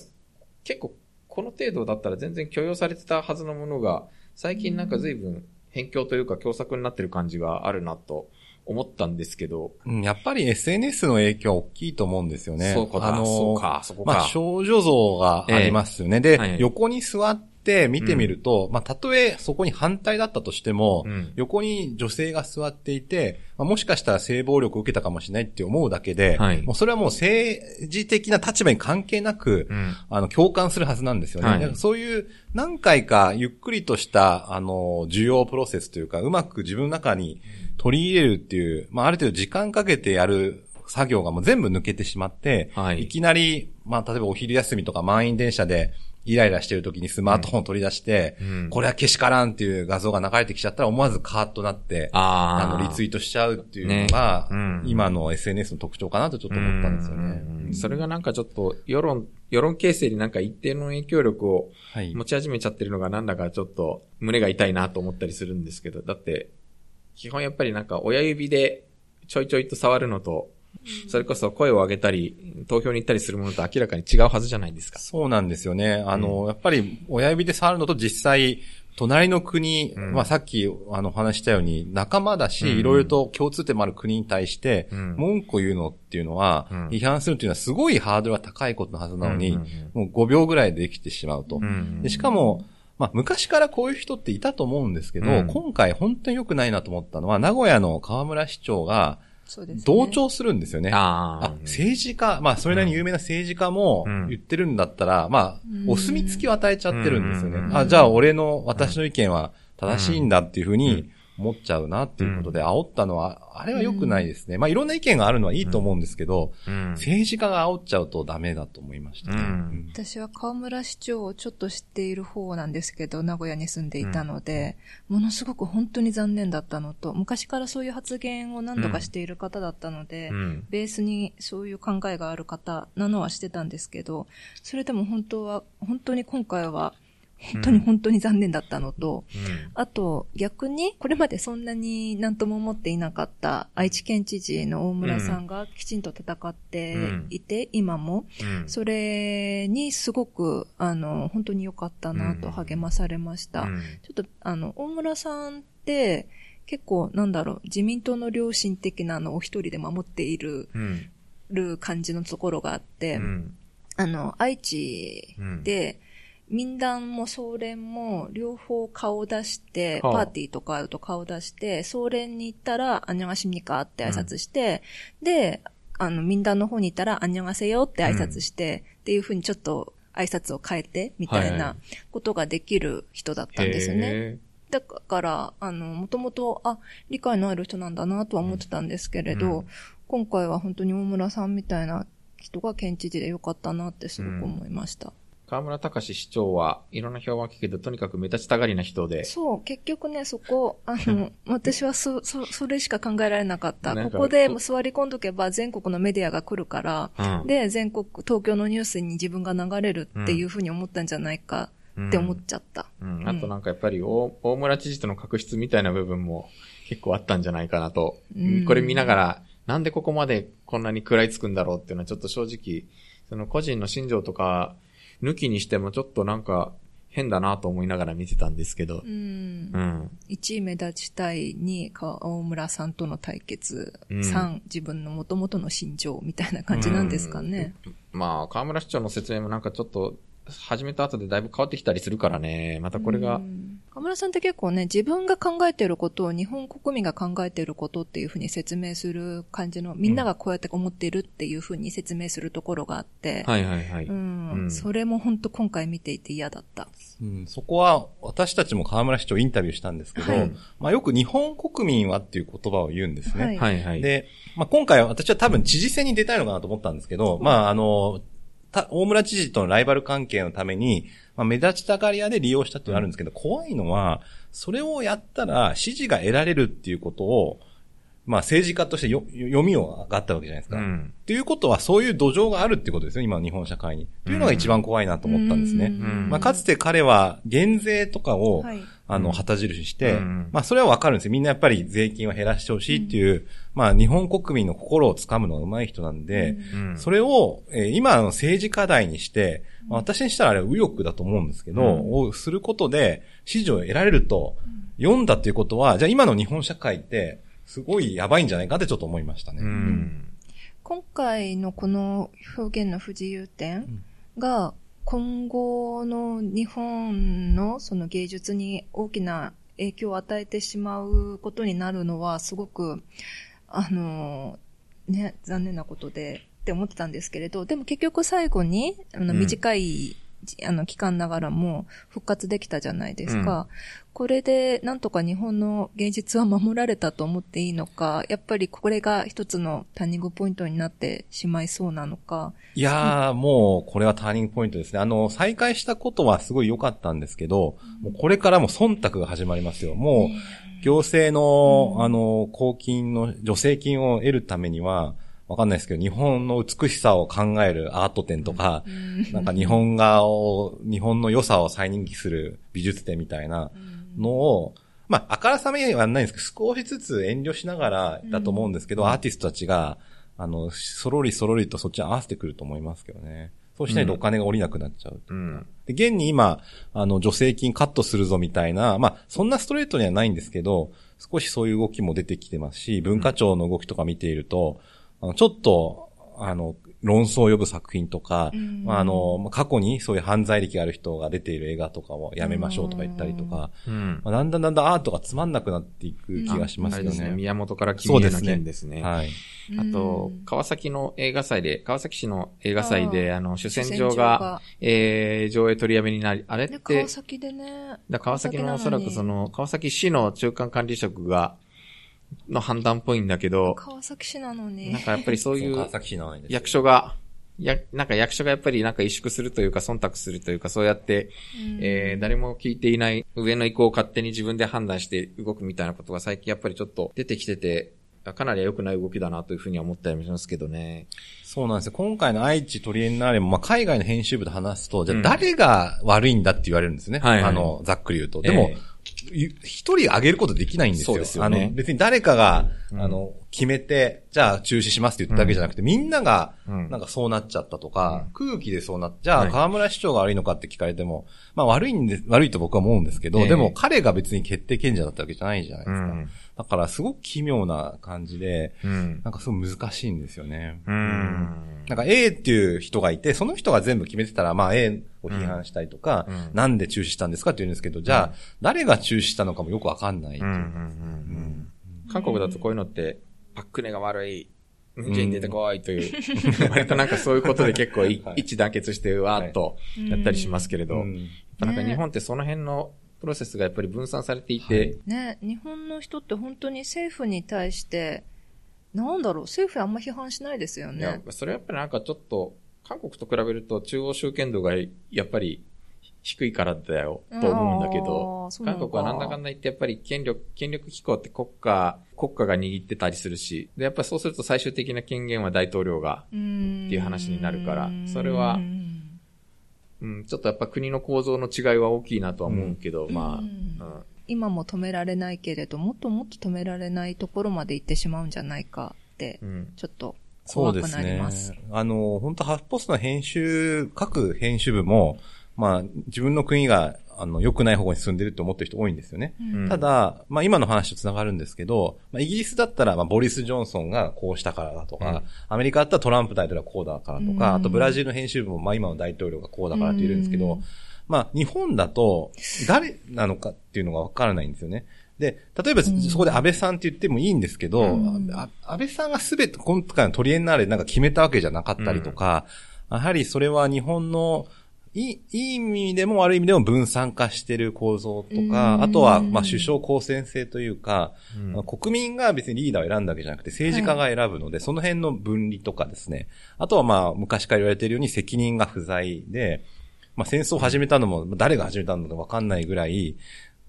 結構この程度だったら全然許容されてたはずのものが、最近なんか随分辺境というか共作になってる感じがあるなと思ったんですけど、うんやっぱり SNS の影響は大きいと思うんですよね。そうか、あのーそうか、そこか。まあ、少女像がありますよね。で、はい横に座って見てみると、まあ、たとえそこに反対だったとしても、うん。横に女性が座っていて、まあ、もしかしたら性暴力を受けたかもしれないって思うだけで、はい。もうそれはもう政治的な立場に関係なく、うん。あの、共感するはずなんですよね。はい。だからそういう何回かゆっくりとした、あの、需要プロセスというか、うまく自分の中に取り入れるっていう、まあ、ある程度時間かけてやる作業がもう全部抜けてしまって、はい。いきなり、まあ、例えばお昼休みとか満員電車で、イライラしてる時にスマートフォンを取り出して、うん。これはけしからんっていう画像が流れてきちゃったら思わずカーッとなって、ああの、リツイーートしちゃうっていうのが、ね。うん。今の SNS の特徴かなとちょっと思ったんですよね。うん。それがなんかちょっと世論、世論形成になんか一定の影響力をはい。持ち始めちゃってるのがなんだかちょっと胸が痛いなと思ったりするんですけど、だって、基本やっぱりなんか親指でちょいちょいと触るのと、それこそ声を上げたり、投票に行ったりするものと明らかに違うはずじゃないですか。そうなんですよね。あの、やっぱり親指で触るのと実際、隣の国、うん。まあさっきあの話したように仲間だし、うん。いろいろと共通点もある国に対して、うん。文句を言うのっていうのは、うん。批判するっていうのはすごいハードルが高いことのはずなのに、うんうんもう5秒ぐらいでできてしまうと。うん。でしかも、まあ昔からこういう人っていたと思うんですけど、うん。今回本当に良くないなと思ったのは、名古屋の河村市長がそうですね。同調するんですよね。ああ、政治家、まあ、それなりに有名な政治家もうん。言ってるんだったら、まあう、ん。お墨付きを与えちゃってるんですよね。う。ん。あ、じゃあ俺の、私の意見は正しいんだっていうふうに思っちゃうなっていうことで、煽ったのは、あれは良くないですね。まあ、いろんな意見があるのはいいと思うんですけど、うん。政治家が煽っちゃうとダメだと思いましたね。うん。うん。私は河村市長をちょっと知っている方なんですけど、名古屋に住んでいたので、ものすごく本当に残念だったのと、昔からそういう発言を何度かしている方だったので、うん。ベースにそういう考えがある方なのはしてたんですけど、それでも本当は、本当に今回は、本当に本当に残念だったのと、あと逆にこれまでそんなに何とも思っていなかった愛知県知事の大村さんがきちんと戦っていて、今も、うん。それにすごく、あの、本当に良かったなと励まされました。うん。ちょっと、あの、大村さんって、結構、なんだろう、自民党の良心的なのを一人で守っている、うん。る感じのところがあって、うん。あの、愛知で、民団も総連も両方顔を出して、はあ。パーティーとかあると顔を出して、総連に行ったら、あんにゃがしみかって挨拶して、で、あの、民団の方に行ったら、あんにゃがせよって挨拶して、っていうふうにちょっと挨拶を変えて、みたいはい。はなことができる人だったんですよね。へだから、あの、もともと、あ、理解のある人なんだなとは思ってたんですけれど、うん。今回は本当に大村さんみたいな人が県知事でよかったなってすごく思いました。ー河村隆市長はいろんな評判聞くけど、とにかく目立ちたがりな人で、そう、結局ね、そこ、あの、私はそ、そ、それしか考えられなかった。ここで座り込んどけば全国のメディアが来るから、うんで、全国、東京のニュースに自分が流れるっていうふうに思ったんじゃないかって思っちゃった。うん、あとなんかやっぱり大大村知事との確執みたいな部分も結構あったんじゃないかなと。うんこれ見ながら、なんでここまでこんなに食らいつくんだろうっていうのはちょっと正直、その個人の心情とか抜きにしてもちょっとなんか変だなと思いながら見てたんですけどう。んう。ん。1位目立ちたい2、か大村さんとの対決。うん3、自分の元々の心情みたいな感じなんですかね。まあ、河村市長の説明もなんかちょっと、始めた後でだいぶ変わってきたりするからね。またこれがう、ん河村さんって結構ね、自分が考えていることを日本国民が考えていることっていうふうに説明する感じの、みんながこうやって思っているっていうふうに説明するところがあって、はいはいはい。うん、うんそれも本当今回見ていて嫌だった。うんそこは、私たちも河村市長インタビューしたんですけど、はいまあよく日本国民はっていう言葉を言うんですね。はいはいはい。で、まあ、今回は私は多分知事選に出たいのかなと思ったんですけど、まあ、あの、た大村知事とのライバル関係のために、まあ、目立ちたがり屋で利用したっていうのがあるんですけど、怖いのは、それをやったら支持が得られるっていうことを、まあ、政治家としてよ読みをがあったわけじゃないですか。うん。っていうことは、そういう土壌があるってことですよ、今の日本社会に。っていうのが一番怖いなと思ったんですね。うんうんまあ、かつて彼は減税とかを、はい。あの、旗印して、うん。まあ、それはわかるんですよ。みんなやっぱり税金を減らしてほしいっていう、まあ、日本国民の心をつかむのが上手い人なんで、うん。それを、えー今の政治課題にして、まあ私にしたらあれは右翼だと思うんですけど、うん。をすることで支持を得られると、読んだっていうことは、じゃあ今の日本社会って、すごいやばいんじゃないかってちょっと思いましたね。うん。今回のこの表現の不自由点が今後の日本のその芸術に大きな影響を与えてしまうことになるのはすごく、あの、ね、残念なことでって思ってたんですけれど、でも結局最後に、あのうん。短い、あの期間ながらも復活できたじゃないですか。これでなんとか日本の芸術は守られたと思っていいのか、やっぱりこれが一つのターニングポイントになってしまいそうなのか。いやー、もう、これはターニングポイントですね。あの、再開したことはすごい良かったんですけど、もうこれからも忖度が始まりますよ。もう、行政の、うんあの、公金の助成金を得るためには、わかんないですけど、日本の美しさを考えるアート展とか、なんか日本画を、日本の良さを再認識する美術展みたいなのを、まあ、あからさまにはないんですけど、少しずつ遠慮しながらだと思うんですけど、アーティストたちが、あの、そろりそろりとそっちに合わせてくると思いますけどね。そうしないとお金が降りなくなっちゃう。うん。で、現に今、あの、助成金カットするぞみたいな、まあ、そんなストレートにはないんですけど、少しそういう動きも出てきてますし、文化庁の動きとか見ていると、あのちょっと、あの、論争を呼ぶ作品とか、うんまあ、あの、過去にそういう犯罪歴がある人が出ている映画とかをやめましょうとか言ったりとか、うん。まあ、だんだんだんだんアートがつまんなくなっていく気がしますよあれですね。ね。宮本から君への件ですね。はい。あとうん、川崎の映画祭で、川崎市の映画祭で、あの、主戦主場が、、えー、上映取りやめになり、あれっね、て川、崎でね。だ川崎のおそらくその、川崎市の中間管理職が、の判断っぽいんだけど、川崎市なのに。なんかやっぱりそういう川崎市のですよ役所が、や、なんか役所がやっぱりなんか萎縮するというか忖度するというかそうやって、うんえー、誰も聞いていない上の意向を勝手に自分で判断して動くみたいなことが最近やっぱりちょっと出てきてて、かなり良くない動きだなというふうには思ったりもしますけどね。そうなんですよ。今回の愛知トリエンナーレも、まあ、海外の編集部と話すと、じゃうんあ誰が悪いんだって言われるんですね。はいはいあの、ざっくり言うと。でもえ、ゆ一人上げることできないんですよ。そうですよねあの、別に誰かが、うんあの、決めて、じゃあ中止しますって言っただけじゃなくて、みんなが、うんなんかそうなっちゃったとか、うん空気でそうなっじゃは河村市長が悪いのかって聞かれても、まあ悪いんで、悪いと僕は思うんですけど、ええでも彼が別に決定権者だったわけじゃないじゃないですか。うん。だからすごく奇妙な感じで、うん。なんかすごい難しいんですよね。うん。なんか A っていう人がいて、その人が全部決めてたら、まあ A を批判したりとか、うんなんで中止したんですかって言うんですけど、じゃあ、誰が中止したのかもよくわかんない。韓国だとこういうのって、パックネが悪い、ムンジェイン出てこいという、割となんかそういうことで結構一致団結してわーっとやったりしますけれど、なんか日本ってその辺のプロセスがやっぱり分散されていて、ね、日本の人って本当に政府に対して、なんだろう、政府あんま批判しないですよいやね。それやっぱりなんかちょっと、韓国と比べると中央集権度がやっぱり低いからだよ、と思うんだけど、韓国はなんだかんだ言ってやっぱり権力、権力機構って国家、国家が握ってたりするし、で、やっぱりそうすると最終的な権限は大統領が、っていう話になるからそれはうん、ちょっとやっぱ国の構造の違いは大きいなとは思うけど、まあ、うん今も止められないけれど、もっともっと止められないところまで行ってしまうんじゃないかってう、ん。ちょっとそう怖くなりですねます。。あの、本当ハーフポストの編集、各編集部も、まあ、自分の国が、あの、良くない方向に進んでるって思ってる人多いんですよね。うん。ただ、まあ今の話と繋がるんですけど、まあ、イギリスだったら、まあボリス・ジョンソンがこうしたからだとか、うん。アメリカだったらトランプ大統領がこうだからとか、うん。あとブラジルの編集部も、まあ今の大統領がこうだからって言えるんですけど、うん。まあ日本だと、誰なのかっていうのがわからないんですよね。で、例えばん。そこで安倍さんって言ってもいいんですけど、安倍さんがすべて今回のトリエンナーレでなんか決めたわけじゃなかったりとか、やはりそれは日本のいい、いい意味でも悪い意味でも分散化してる構造とか、うん。あとは、まあ、首相公選制というか、うん。国民が別にリーダーを選んだわけじゃなくて、政治家が選ぶので、その辺の分離とかですね。あとはまあ、昔から言われているように責任が不在で、まあ、戦争を始めたのも、誰が始めたのかわかんないぐらい、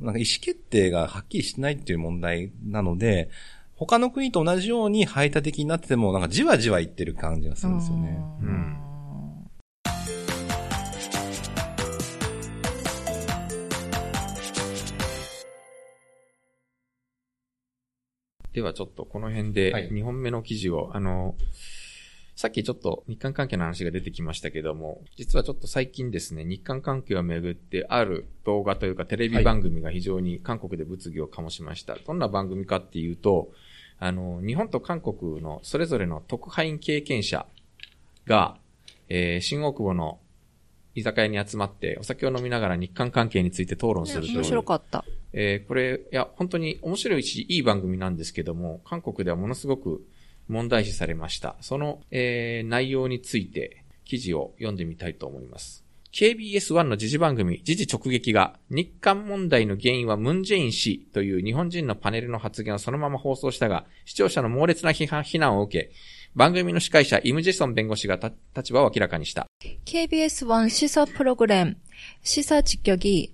なんか意思決定がはっきりしてないっていう問題なので、他の国と同じように排他的になってても、なんかじわじわいってる感じがするんですよね。うんではちょっとこの辺ではい2本目の記事を、あの、さっきちょっと日韓関係の話が出てきましたけども、実はちょっと最近ですね、日韓関係をめぐってある動画というかテレビ番組が非常に韓国で物議を醸しました。どんな番組かっていうと、あの、日本と韓国のそれぞれの特派員経験者が、えー新大久保の居酒屋に集まってお酒を飲みながら日韓関係について討論するという。面白かった。えーこれ、いや、本当に面白いし、いい番組なんですけども、韓国ではものすごく問題視されました。その、えー内容について、記事を読んでみたいと思います。KBS1 の時事番組、時事直撃が、日韓問題の原因はムンジェイン氏という日本人のパネルの発言をそのまま放送したが、視聴者の猛烈な批判、非難を受け、番組の司会者、イム・ジェソン弁護士がた立場を明らかにした。 KBS1 시사 프로그램 시사 직격이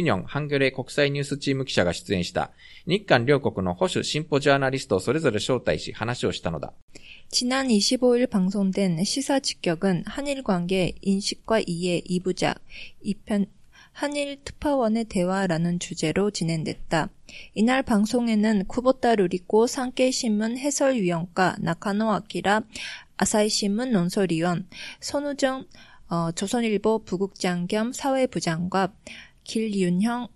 ニョンハンギョレ国際ニュースチーム記者が出演した。日韓両国の保守進歩ジャーナリストをそれぞれ招待し話をしたのだ。 지난 25일 방송된 시사 직격은 한일 관계 인식과 이해 2부작 2편 한일 특파원의 대화라는 주제로 진행됐다. 이날 방송에는 쿠보타 루리코 상케이신문 해설위원과 나카노 아키라 아사히신문 논설위원 손우정 어, 조선일보 부국장 겸 사회부장과 길윤형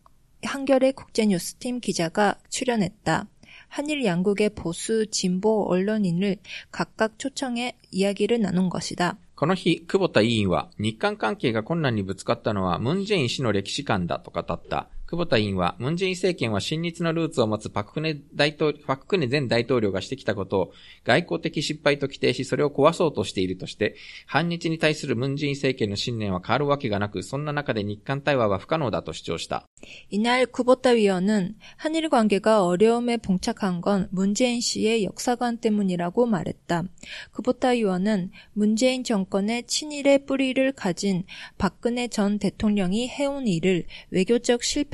한겨레 국제뉴스팀 기자가 출연했다. 한일 양국의 보수 진보 언론인을 각각 초청해 이야기를 나눈 것이다. この日、久保田委員は、日韓関係が困難にぶつかったのは、ムンジェイン氏の歴史観だと語った。 久保田委員は、ムンジェイン政権は親日のルーツを持つパククネ大統パククネ前大統領がしてきたことを、外交的失敗と規定し、それを壊そうとしているとして、反日に対するムンジェイン政権の信念は変わるわけがなく、そんな中で日韓対話は不可能だと主張した。 이날 쿠보타 위원은 한일 관계가 어려움에 봉착한 건 문재인 씨의 역사관 때문이라고 말했다. 쿠보타 위원은 문재인 정권의 친일의 뿌리를 가진 박근혜 전 대통령이 해온 일을 외교적 실패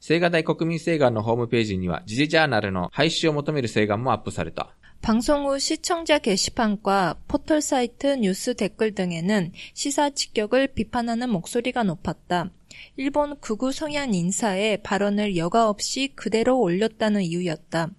青瓦台国民請願のホームページには時事ジャーナルの廃止を求める請願もアップされた。 방송 후 시청자 게시판과 포털 사이트 뉴스 댓글 등에는 시사 직격을 비판하는 목소리가 높았다. 일본 극우 성향 인사의 발언을 여과 없이 그대로 올렸다는 이유였다.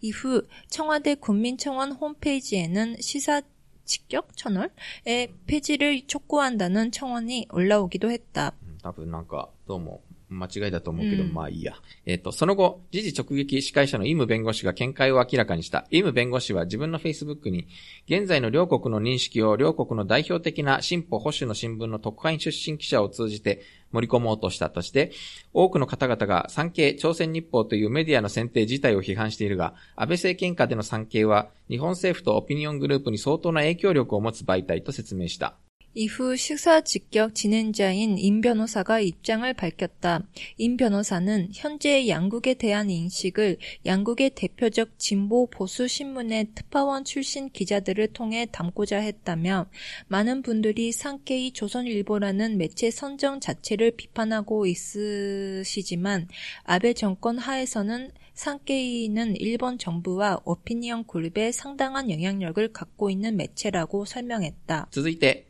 이후 청와대 국민청원 홈페이지에는 시사 직격 채널의 폐지를 촉구한다는 청원이 올라오기도 했다. うん多分なんか、どうも、 間違いだと思うけど、うんまあいいや。えっ、と、その後、時事直撃司会者のイム弁護士が見解を明らかにした。イム弁護士は自分の Facebook に、現在の両国の認識を両国の代表的な進歩保守の新聞の特派員出身記者を通じて盛り込もうとしたとして、多くの方々が産経朝鮮日報というメディアの選定自体を批判しているが、安倍政権下での産経は、日本政府とオピニオングループに相当な影響力を持つ媒体と説明した。 이후 시사 직격 진행자인 임 변호사가 입장을 밝혔다. 임 변호사는 현재 양국에 대한 인식을 양국의 대표적 진보 보수 신문의 특파원 출신 기자들을 통해 담고자 했다며 많은 분들이 상케이 조선일보라는 매체 선정 자체를 비판하고 있으시지만 아베 정권 하에서는 상케이는 일본 정부와 오피니언 그룹에 상당한 영향력을 갖고 있는 매체라고 설명했다. 続いて、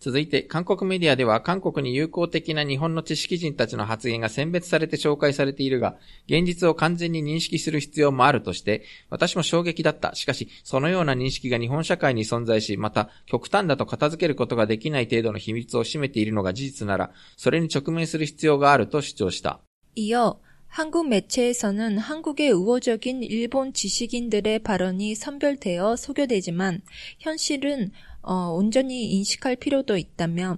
続いて、韓国メディアでは韓国に友好的な日本の知識人たちの発言が選別されて紹介されているが、現実を完全に認識する必要もあるとして、私も衝撃だった。しかし、そのような認識が日本社会に存在し、また、極端だと片付けることができない程度の秘密を占めているのが事実なら、それに直面する必要があると主張した。いよ。한국매체에서는한국의우호적인일본지식인들의발언이선별되어소개되지만현실은 어, 온전히 인식할 필요도 있다며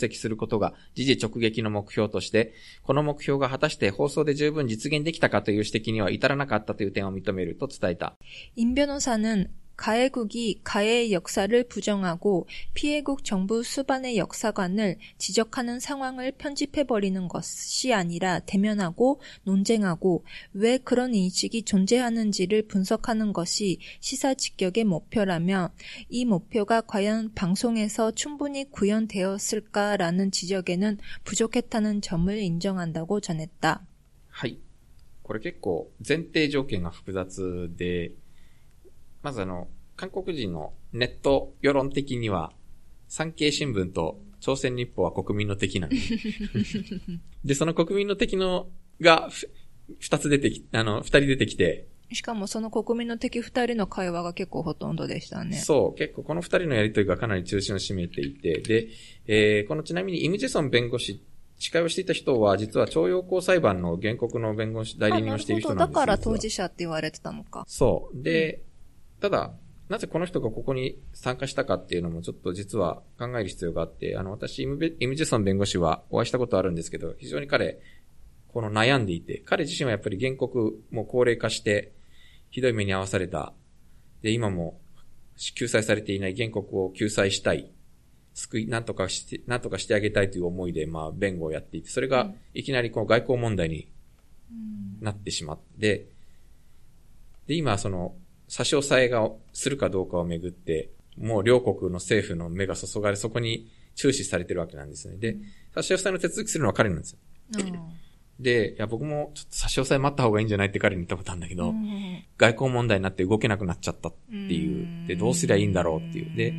することが、時事直撃の目標として、この目標が果たして放送で十分実現できたかという指摘には至らなかったという点を認めると伝えた。임변호사는 가해국이 가해의 역사를 부정하고 피해국 정부 수반의 역사관을 지적하는 상황을 편집해버리는 것이 아니라 대면하고 논쟁하고 왜 그런 인식이 존재하는지를 분석하는 것이 시사 직격의 목표라며 이 목표가 과연 방송에서 충분히 구현되었을까라는 지적에는 부족했다는 점을 인정한다고 전했다. はい。これ結構前提条件が複雑で、 まずあの、韓国人のネット世論的には、産経新聞と朝鮮日報は国民の敵なんです。で、その国民の敵のが、二つ出てき、あの、二人出てきて、しかもその国民の敵二人の会話が結構ほとんどでしたね。そう、結構この二人のやりとりがかなり中心を占めていて、で、えー、このちなみにイムジェソン弁護士司会をしていた人は、実は徴用工裁判の原告の弁護士、代理人をしている人なんですだから当事者って言われてたのか。そう。で、ただ、なぜこの人がここに参加したかっていうのもちょっと実は考える必要があって、あの、私、イムジェソン弁護士はお会いしたことあるんですけど、非常に彼、この悩んでいて、彼自身はやっぱり原告も高齢化して、ひどい目に遭わされた。で、今も救済されていない原告を救済したい。救い、なんとかして、なんとかしてあげたいという思いで、まあ、弁護をやっていて、それがいきなりこの外交問題になってしまって、で、今、その、差し押さえがするかどうかをめぐって、もう両国の政府の目が注がれ、そこに注視されてるわけなんですね。で、差し押さえの手続きするのは彼なんですよ。で、いや、僕もちょっと差し押さえ待った方がいいんじゃないって彼に言ったことあるんだけど、外交問題になって動けなくなっちゃったっていう、で、どうすりゃいいんだろうっていう。で、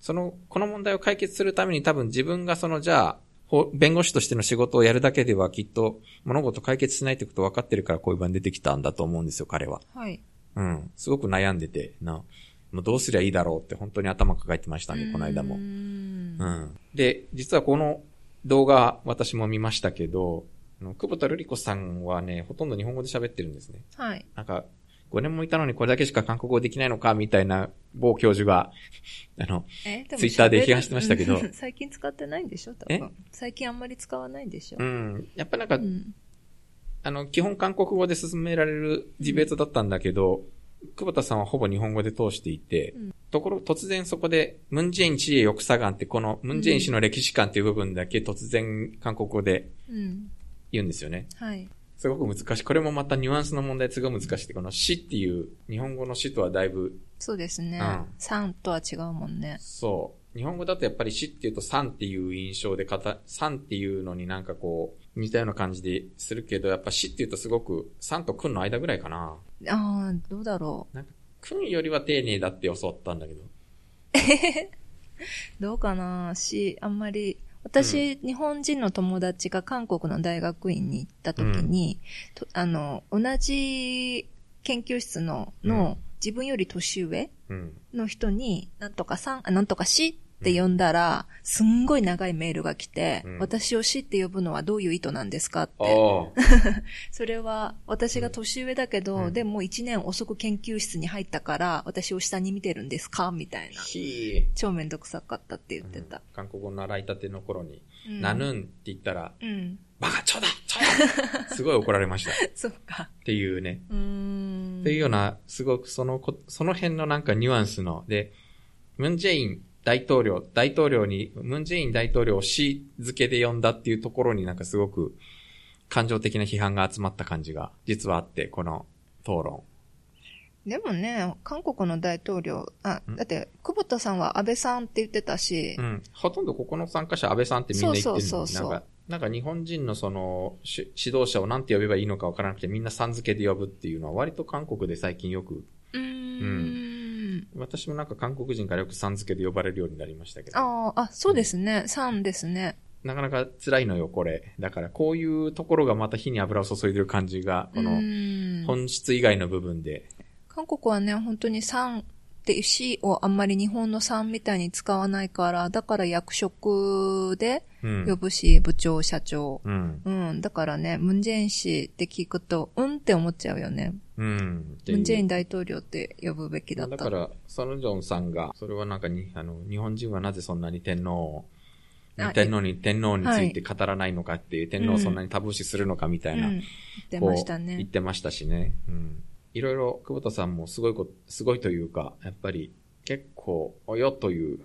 その、この問題を解決するために多分自分がその、じゃあ、弁護士としての仕事をやるだけではきっと物事解決しないってこと分かってるからこういう場に出てきたんだと思うんですよ、彼は。はい。うん。すごく悩んでて、な、もうどうすりゃいいだろうって本当に頭抱えてましたね、この間も。うん。で、実はこの動画私も見ましたけど、久保田瑠璃子さんはね、ほとんど日本語で喋ってるんですね。はい。なんか、5年もいたのにこれだけしか韓国語できないのか、みたいな某教授が、あの、ツイッターで批判してましたけど。最近使ってないんでしょ多分。最近あんまり使わないんでしょうん。やっぱなんか、うん、あの、基本韓国語で進められるディベートだったんだけど、うん、久保田さんはほぼ日本語で通していて、うん、ところ、突然そこで、ムンジェイン知恵抑佐ンってこの、ムンジェイン氏の歴史観っていう部分だけ突然韓国語で言うんですよね。はい。すごく難しい。これもまたニュアンスの問題すごい難しい。この死っていう、日本語の死とはだいぶ。そうですね。うん。さんとは違うもんね。そう。日本語だとやっぱり死っていうとさんっていう印象でかた、さんっていうのになんかこう、似たような感じでするけど、やっぱ死って言うとすごく、さんとくんの間ぐらいかな。ああ、どうだろう。なんか、くんよりは丁寧だって教わったんだけど。どうかな死、あんまり、私、うん、日本人の友達が韓国の大学院に行った時に、うん、あの、同じ研究室の、の、うん、自分より年上の人に、なんとかさん、あ、なんとか死って呼んだら、すんごい長いメールが来て、うん、私を死って呼ぶのはどういう意図なんですかって。それは、私が年上だけど、うん、でも一年遅く研究室に入ったから、私を下に見てるんですかみたいな。超めんどくさかったって言ってた。うん、韓国語習いたての頃に、なぬんって言ったら、うん、バカちょうだちょ すごい怒られました。そっか。っていうね。うん。っていうような、すごくその、その辺のなんかニュアンスの、で、ムンジェイン大統領、大統領に、ムンジェイン大統領を死付けで呼んだっていうところになんかすごく感情的な批判が集まった感じが実はあって、この討論。でもね、韓国の大統領、あ、んだって、久保田さんは安倍さんって言ってたしう、ん。ほとんどここの参加者安倍さんってみんな言ってるそうそうそうそうなんか、なんか日本人のその、し指導者をなんて呼べばいいのかわからなくてみんなさん付けで呼ぶっていうのは割と韓国で最近よく、うーん。私もなんか韓国人からよくさん付けで呼ばれるようになりましたけど。ああ、あ、そうですね。さんですね。なかなか辛いのよ、これ。だからこういうところがまた火に油を注いでる感じが、こうの本質以外の部分で。韓国はね、本当にさんって死をあんまり日本のさんみたいに使わないから、だから役職でうん。呼ぶし、部長、社長。うん。うん。だからね、ムンジェイン氏って聞くと、うんって思っちゃうよね。うん。ムンジェイン大統領って呼ぶべきだった。だから、ソヌジョンさんが、それはなんかに、あの、日本人はなぜそんなに天皇を、あ天皇に、天皇について語らないのかっていう、天皇をそんなにタブー視するのかみたいな、うん。言ってましたこう言っね。てましたしね。うん。いろいろ、久保田さんもすごいこと、すごいというか、やっぱり、結構、およという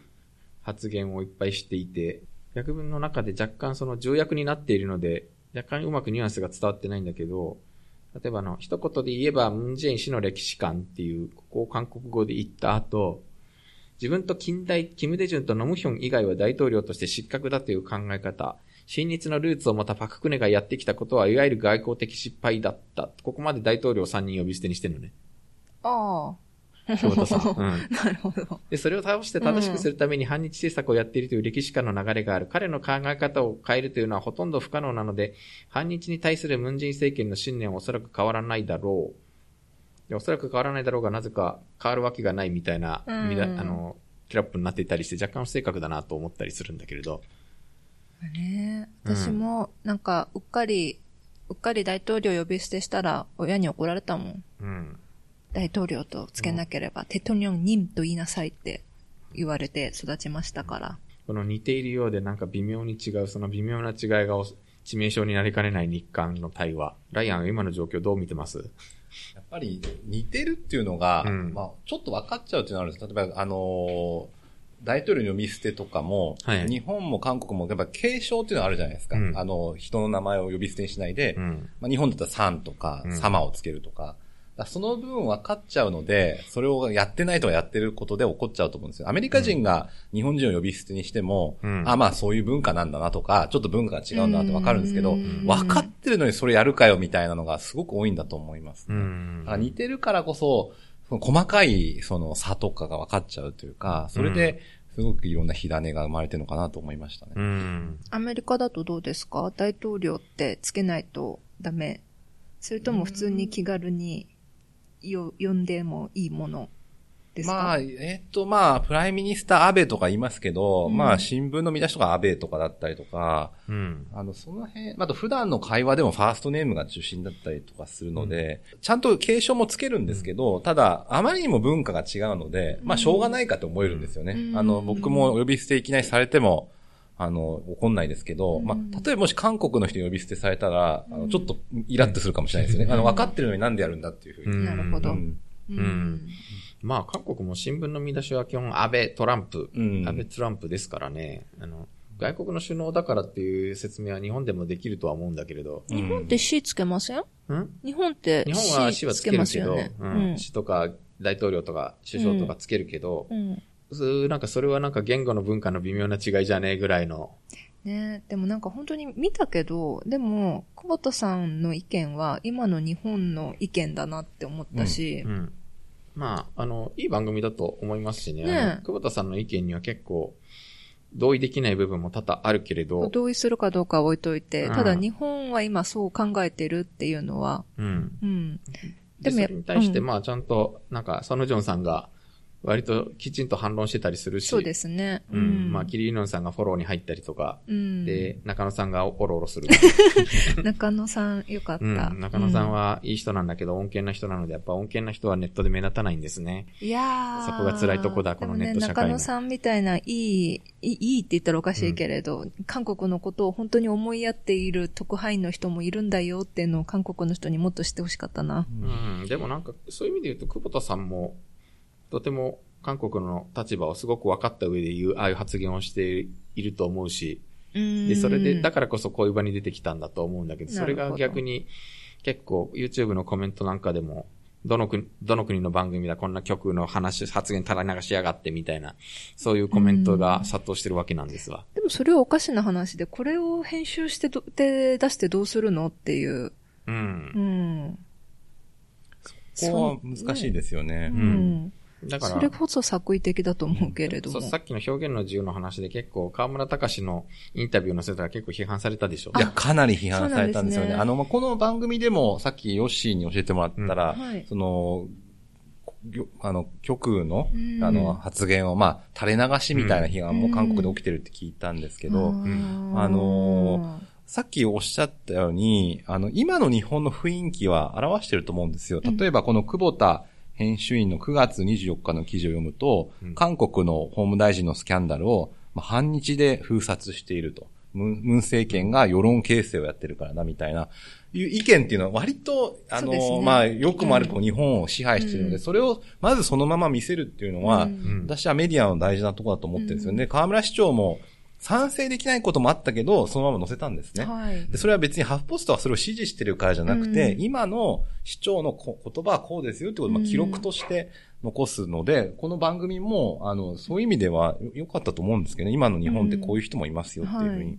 発言をいっぱいしていて、訳文の中で若干その重役になっているので、若干うまくニュアンスが伝わってないんだけど、例えばあの、一言で言えば、ムンジェイン氏の歴史観っていう、ここを韓国語で言った後、自分と近代、キム・デジュンとノムヒョン以外は大統領として失格だという考え方、親日のルーツを持ったパククネがやってきたことは、いわゆる外交的失敗だった。ここまで大統領3人呼び捨てにしてるのね。あ久保田さん。うん。あ、なるほど。で、それを倒して正しくするために反日政策をやっているという歴史家の流れがある。彼の考え方を変えるというのはほとんど不可能なので、反日に対するムンジン政権の信念はおそらく変わらないだろう。でおそらく変わらないだろうが、なぜか変わるわけがないみたいな、うんあの、キラップになっていたりして若干不正確だなと思ったりするんだけれど。ね私も、なんか、うっかり、うっかり大統領呼び捨てしたら、親に怒られたもん。うん。大統領とつけなければ、テトニョンニムと言いなさいって言われて育ちましたから。この似ているようでなんか微妙に違う、その微妙な違いがお致命傷になりかねない日韓の対話。ライアンは今の状況どう見てます？やっぱり似てるっていうのが、うんまあ、ちょっと分かっちゃうっていうのがあるんです。例えば、あのー大統領の呼び捨てとかも、はい日本も韓国もやっぱ継承っていうのがあるじゃないですか。うんあの、人の名前を呼び捨てにしないで、うん。まあ、日本だったらさんとか、うん様をつけるとか。その分分かっちゃうので、それをやってないとかやってることで怒っちゃうと思うんですよ。アメリカ人が日本人を呼び捨てにしても、うんあ、まあそういう文化なんだなとか、ちょっと文化が違うんだなってわかるんですけど、うん分かってるのにそれやるかよみたいなのがすごく多いんだと思います、うね。似てるからこそ、その細かいその差とかが分かっちゃうというか、それで、すごくいろんな火種が生まれてるのかなと思いましたね。うん。アメリカだとどうですか？大統領ってつけないとダメ？それとも普通に気軽によ呼んでもいいもの？ですか？まあ、えっと、まあ、 Prime Minister 安倍とか言いますけど、うん。まあ、新聞の見出しとか安倍とかだったりとか、うん。あの、その辺、あと普段の会話でもファーストネームが中心だったりとかするので、ちゃんと敬称もつけるんですけど、ただ、あまりにも文化が違うので、まあ、しょうがないかと思えるんですよね。うん。あの、僕も呼び捨ていきなりされても、あの、怒んないですけど、うん。まあ、例えばもし韓国の人に呼び捨てされたら、あのちょっとイラッとするかもしれないですよね。あの、分かってるのになんでやるんだっていうふうに。なるほど。うん。うんまあ、韓国も新聞の見出しは基本安倍、トランプ、うん安倍、トランプですからね。あの、外国の首脳だからっていう説明は日本でもできるとは思うんだけれど。日本って C つけません？ん？日本って日本は死はつつけるけど、すよね。ううんん。死とか大統領とか首相とかつけるけど、うん。そうなんかそれはなんか言語の文化の微妙な違いじゃねえぐらいの。ねでもなんか本当に見たけど、でも、久保田さんの意見は今の日本の意見だなって思ったし、うん。まあ、あの、いい番組だと思いますしね。ね久保田さんの意見には結構、同意できない部分も多々あるけれど、同意するかどうかは置いといて、うんただ日本は今そう考えてるっていうのは、うん。うん。で、でもやそれに対して、うんまあ、ちゃんと、なんか、ソヌジョンさんが、割ときちんと反論してたりするし、そうですね。うん。まあ、キリイノンさんがフォローに入ったりとか、うん、で、中野さんがオロオロする。中野さんよかった。うん。中野さんはいい人なんだけど、恩恵な人なので、やっぱ恩恵な人はネットで目立たないんですね。いやーそこが辛いとこだこのネット社会ね、中野さんみたいないい、いいいいって言ったらおかしいけれど、韓国のことを本当に思いやっている特派員の人もいるんだよっていうのを韓国の人にもっと知ってほしかったな。うん。でもなんか、そういう意味で言うと、久保田さんも、とても韓国の立場をすごく分かった上で言う、ああいう発言をしていると思うし、で、それで、だからこそこういう場に出てきたんだと思うんだけど、それが逆に結構 YouTube のコメントなんかでも、どの国、どの国の番組だ、こんな曲の話、発言たら流しやがってみたいな、そういうコメントが殺到してるわけなんですわ。でもそれはおかしな話で、これを編集してど、で出してどうするのっていう。うん。うん。そこは難しいですよね。うん。だから。それこそ作為的だと思うけれども。そう、さっきの表現の自由の話で結構、河村隆のインタビューのせたら結構批判されたでしょいや、かなり批判されたんですよね。ねあの、ま、この番組でも、さっきヨッシーに教えてもらったら、うんはい、その、あの、極右の、あの、発言を、まあ、垂れ流しみたいな批判も韓国で起きてるって聞いたんですけど、あのさっきおっしゃったように、あの、今の日本の雰囲気は表してると思うんですよ。例えば、この久保田編集員の9月24日の記事を読むと、うん、韓国の法務大臣のスキャンダルを、まあ、半日で封殺していると。ムン政権が世論形成をやってるからな、みたいな、いう意見っていうのは割と、あの、ね、まあ、よくも悪くも日本を支配しているので、うん、それをまずそのまま見せるっていうのは、うん、私はメディアの大事なところだと思ってるんですよね。河村市長も、賛成できないこともあったけど、そのまま載せたんですね。はい、でそれは別にハフポストはそれを支持してるからじゃなくて、うん、今の市長の言葉はこうですよってことを記録として残すので、この番組も、あの、そういう意味では良かったと思うんですけどね。今の日本ってこういう人もいますよっていうふうに。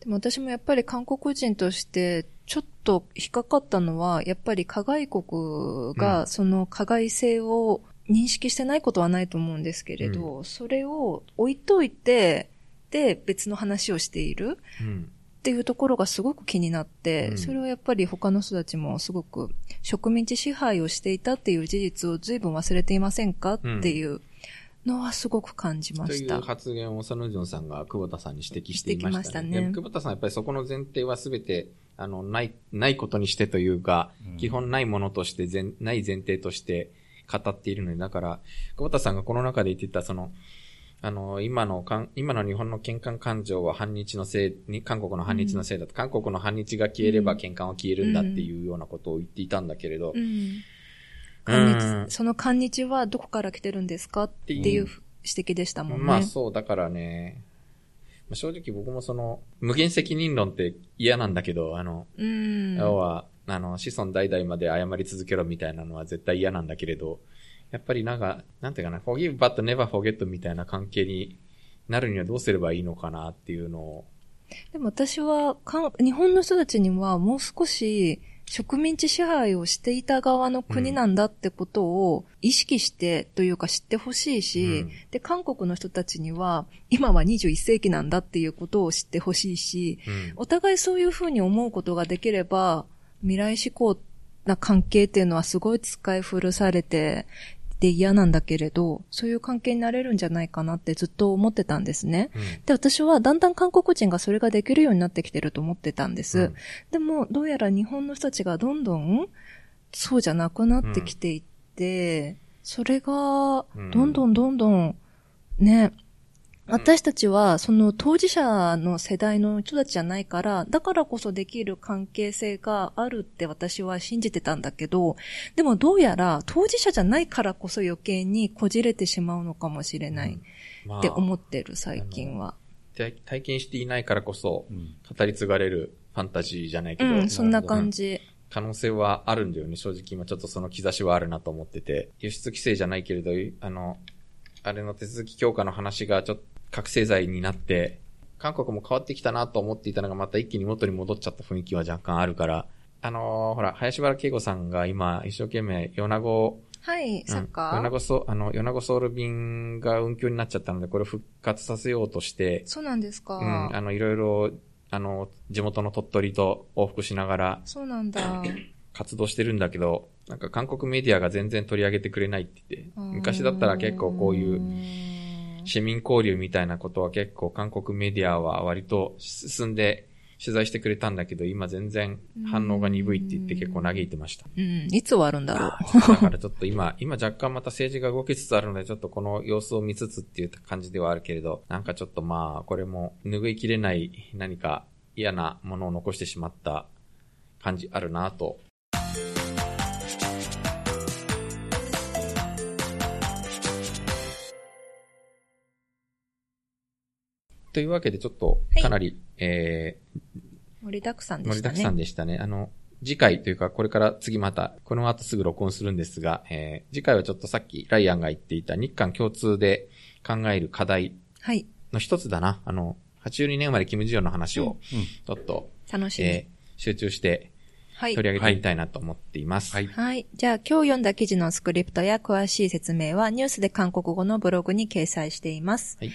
でも私もやっぱり韓国人として、ちょっと引っかかったのは、やっぱり加害国がその加害性を認識してないことはないと思うんですけれど、うん、それを置いといて、て別の話をしているっていうところがすごく気になって、うん、それはやっぱり他の人たちもすごく植民地支配をしていたっていう事実を随分忘れていませんか？っていうのはすごく感じました。という発言を佐野ジョンさんが久保田さんに指摘していましたね。ましたね。久保田さんやっぱりそこの前提はすべてあの、ない、ないことにしてというか、うん、基本ないものとして全、ない前提として語っているので、だから、久保田さんがこの中で言ってた、その、あの、今のかん、今の日本の喧嘩感情は反日のせいに、韓国の反日のせいだと、うん、韓国の反日が消えれば喧嘩は消えるんだっていうようなことを言っていたんだけれど、うん、うん、その反日はどこから来てるんですかっていう指摘でしたもんね。まあそう、だからね、正直僕もその、無限責任論って嫌なんだけど、あの、うん、要は、あの、子孫代々まで謝り続けろみたいなのは絶対嫌なんだけれど、やっぱりなんか、なんていうかな、forgive but never forget みたいな関係になるにはどうすればいいのかなっていうのを。でも私はか、日本の人たちにはもう少し植民地支配をしていた側の国なんだってことを意識してというか知ってほしいし、うん、で、韓国の人たちには今は21世紀なんだっていうことを知ってほしいし、うん、お互いそういうふうに思うことができれば、未来志向な関係っていうのはすごい使い古されてで嫌なんだけれど、そういう関係になれるんじゃないかなってずっと思ってたんですね。うん、で、私はだんだん韓国人がそれができるようになってきてると思ってたんです。うん、でも、どうやら日本の人たちがどんどんそうじゃなくなってきていって、それが、どんどんどんどん、ね、私たちは、その当事者の世代の人たちじゃないから、だからこそできる関係性があるって私は信じてたんだけど、でもどうやら当事者じゃないからこそ余計にこじれてしまうのかもしれないって思ってる、最近は。体験していないからこそ、語り継がれるファンタジーじゃないけど。うん、そんな感じ。可能性はあるんだよね。正直今ちょっとその兆しはあるなと思ってて。輸出規制じゃないけれど、あの、あれの手続き強化の話がちょっと覚醒剤になって、韓国も変わってきたなと思っていたのがまた一気に元に戻っちゃった雰囲気は若干あるから、あのー、ほら、林原慶吾さんが今一生懸命、米子、はい、サッカー、米子ソ、あの、米子ソウル便が運休になっちゃったので、これを復活させようとして、そうなんですか。うん、あの、いろいろ、あの、地元の鳥取と往復しながら、そうなんだ。活動してるんだけど、なんか韓国メディアが全然取り上げてくれないって言って、昔だったら結構こういう、市民交流みたいなことは結構韓国メディアは割と進んで取材してくれたんだけど、今全然反応が鈍いって言って結構嘆いてました。うん、いつ終わるんだろう。だからちょっと今、今若干また政治が動きつつあるので、ちょっとこの様子を見つつっていう感じではあるけれど、なんかちょっとまあ、これも拭いきれない何か嫌なものを残してしまった感じあるなとというわけでちょっとはいかなり、え盛りだくさんー、でしたね。盛りだくさんでしたね。あの、次回というか、これから次また、この後すぐ録音するんですが、えー、次回はちょっとさっきライアンが言っていた日韓共通で考える課題はい。の一つだな。あの、82年生まれキム・ジヨンの話を、ちょっと、楽しみ。えー集中してはい。取り上げてみたいなと思っています。はい。はい。じゃあ今日読んだ記事のスクリプトや詳しい説明はニュースで韓国語のブログに掲載しています。はい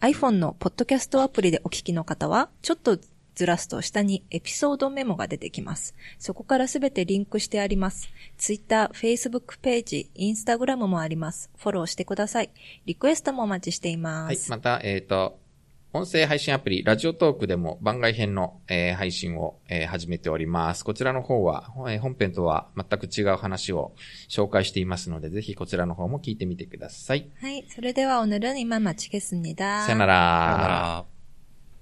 iPhone のポッドキャストアプリでお聞きの方は、ちょっとずらすと下にエピソードメモが出てきます。そこからすべてリンクしてあります。Twitter、Facebook ページ、Instagram もあります。フォローしてください。リクエストもお待ちしていまはい。す。また、えっ、と、音声配信アプリ、ラジオトークでも番外編の、えー配信を、えー始めております。こちらの方は、えー本編とは全く違う話を紹介していますので、ぜひこちらの方も聞いてみてください。はい。それでは오늘은이만마치겠습니다。さよなら。さよなら。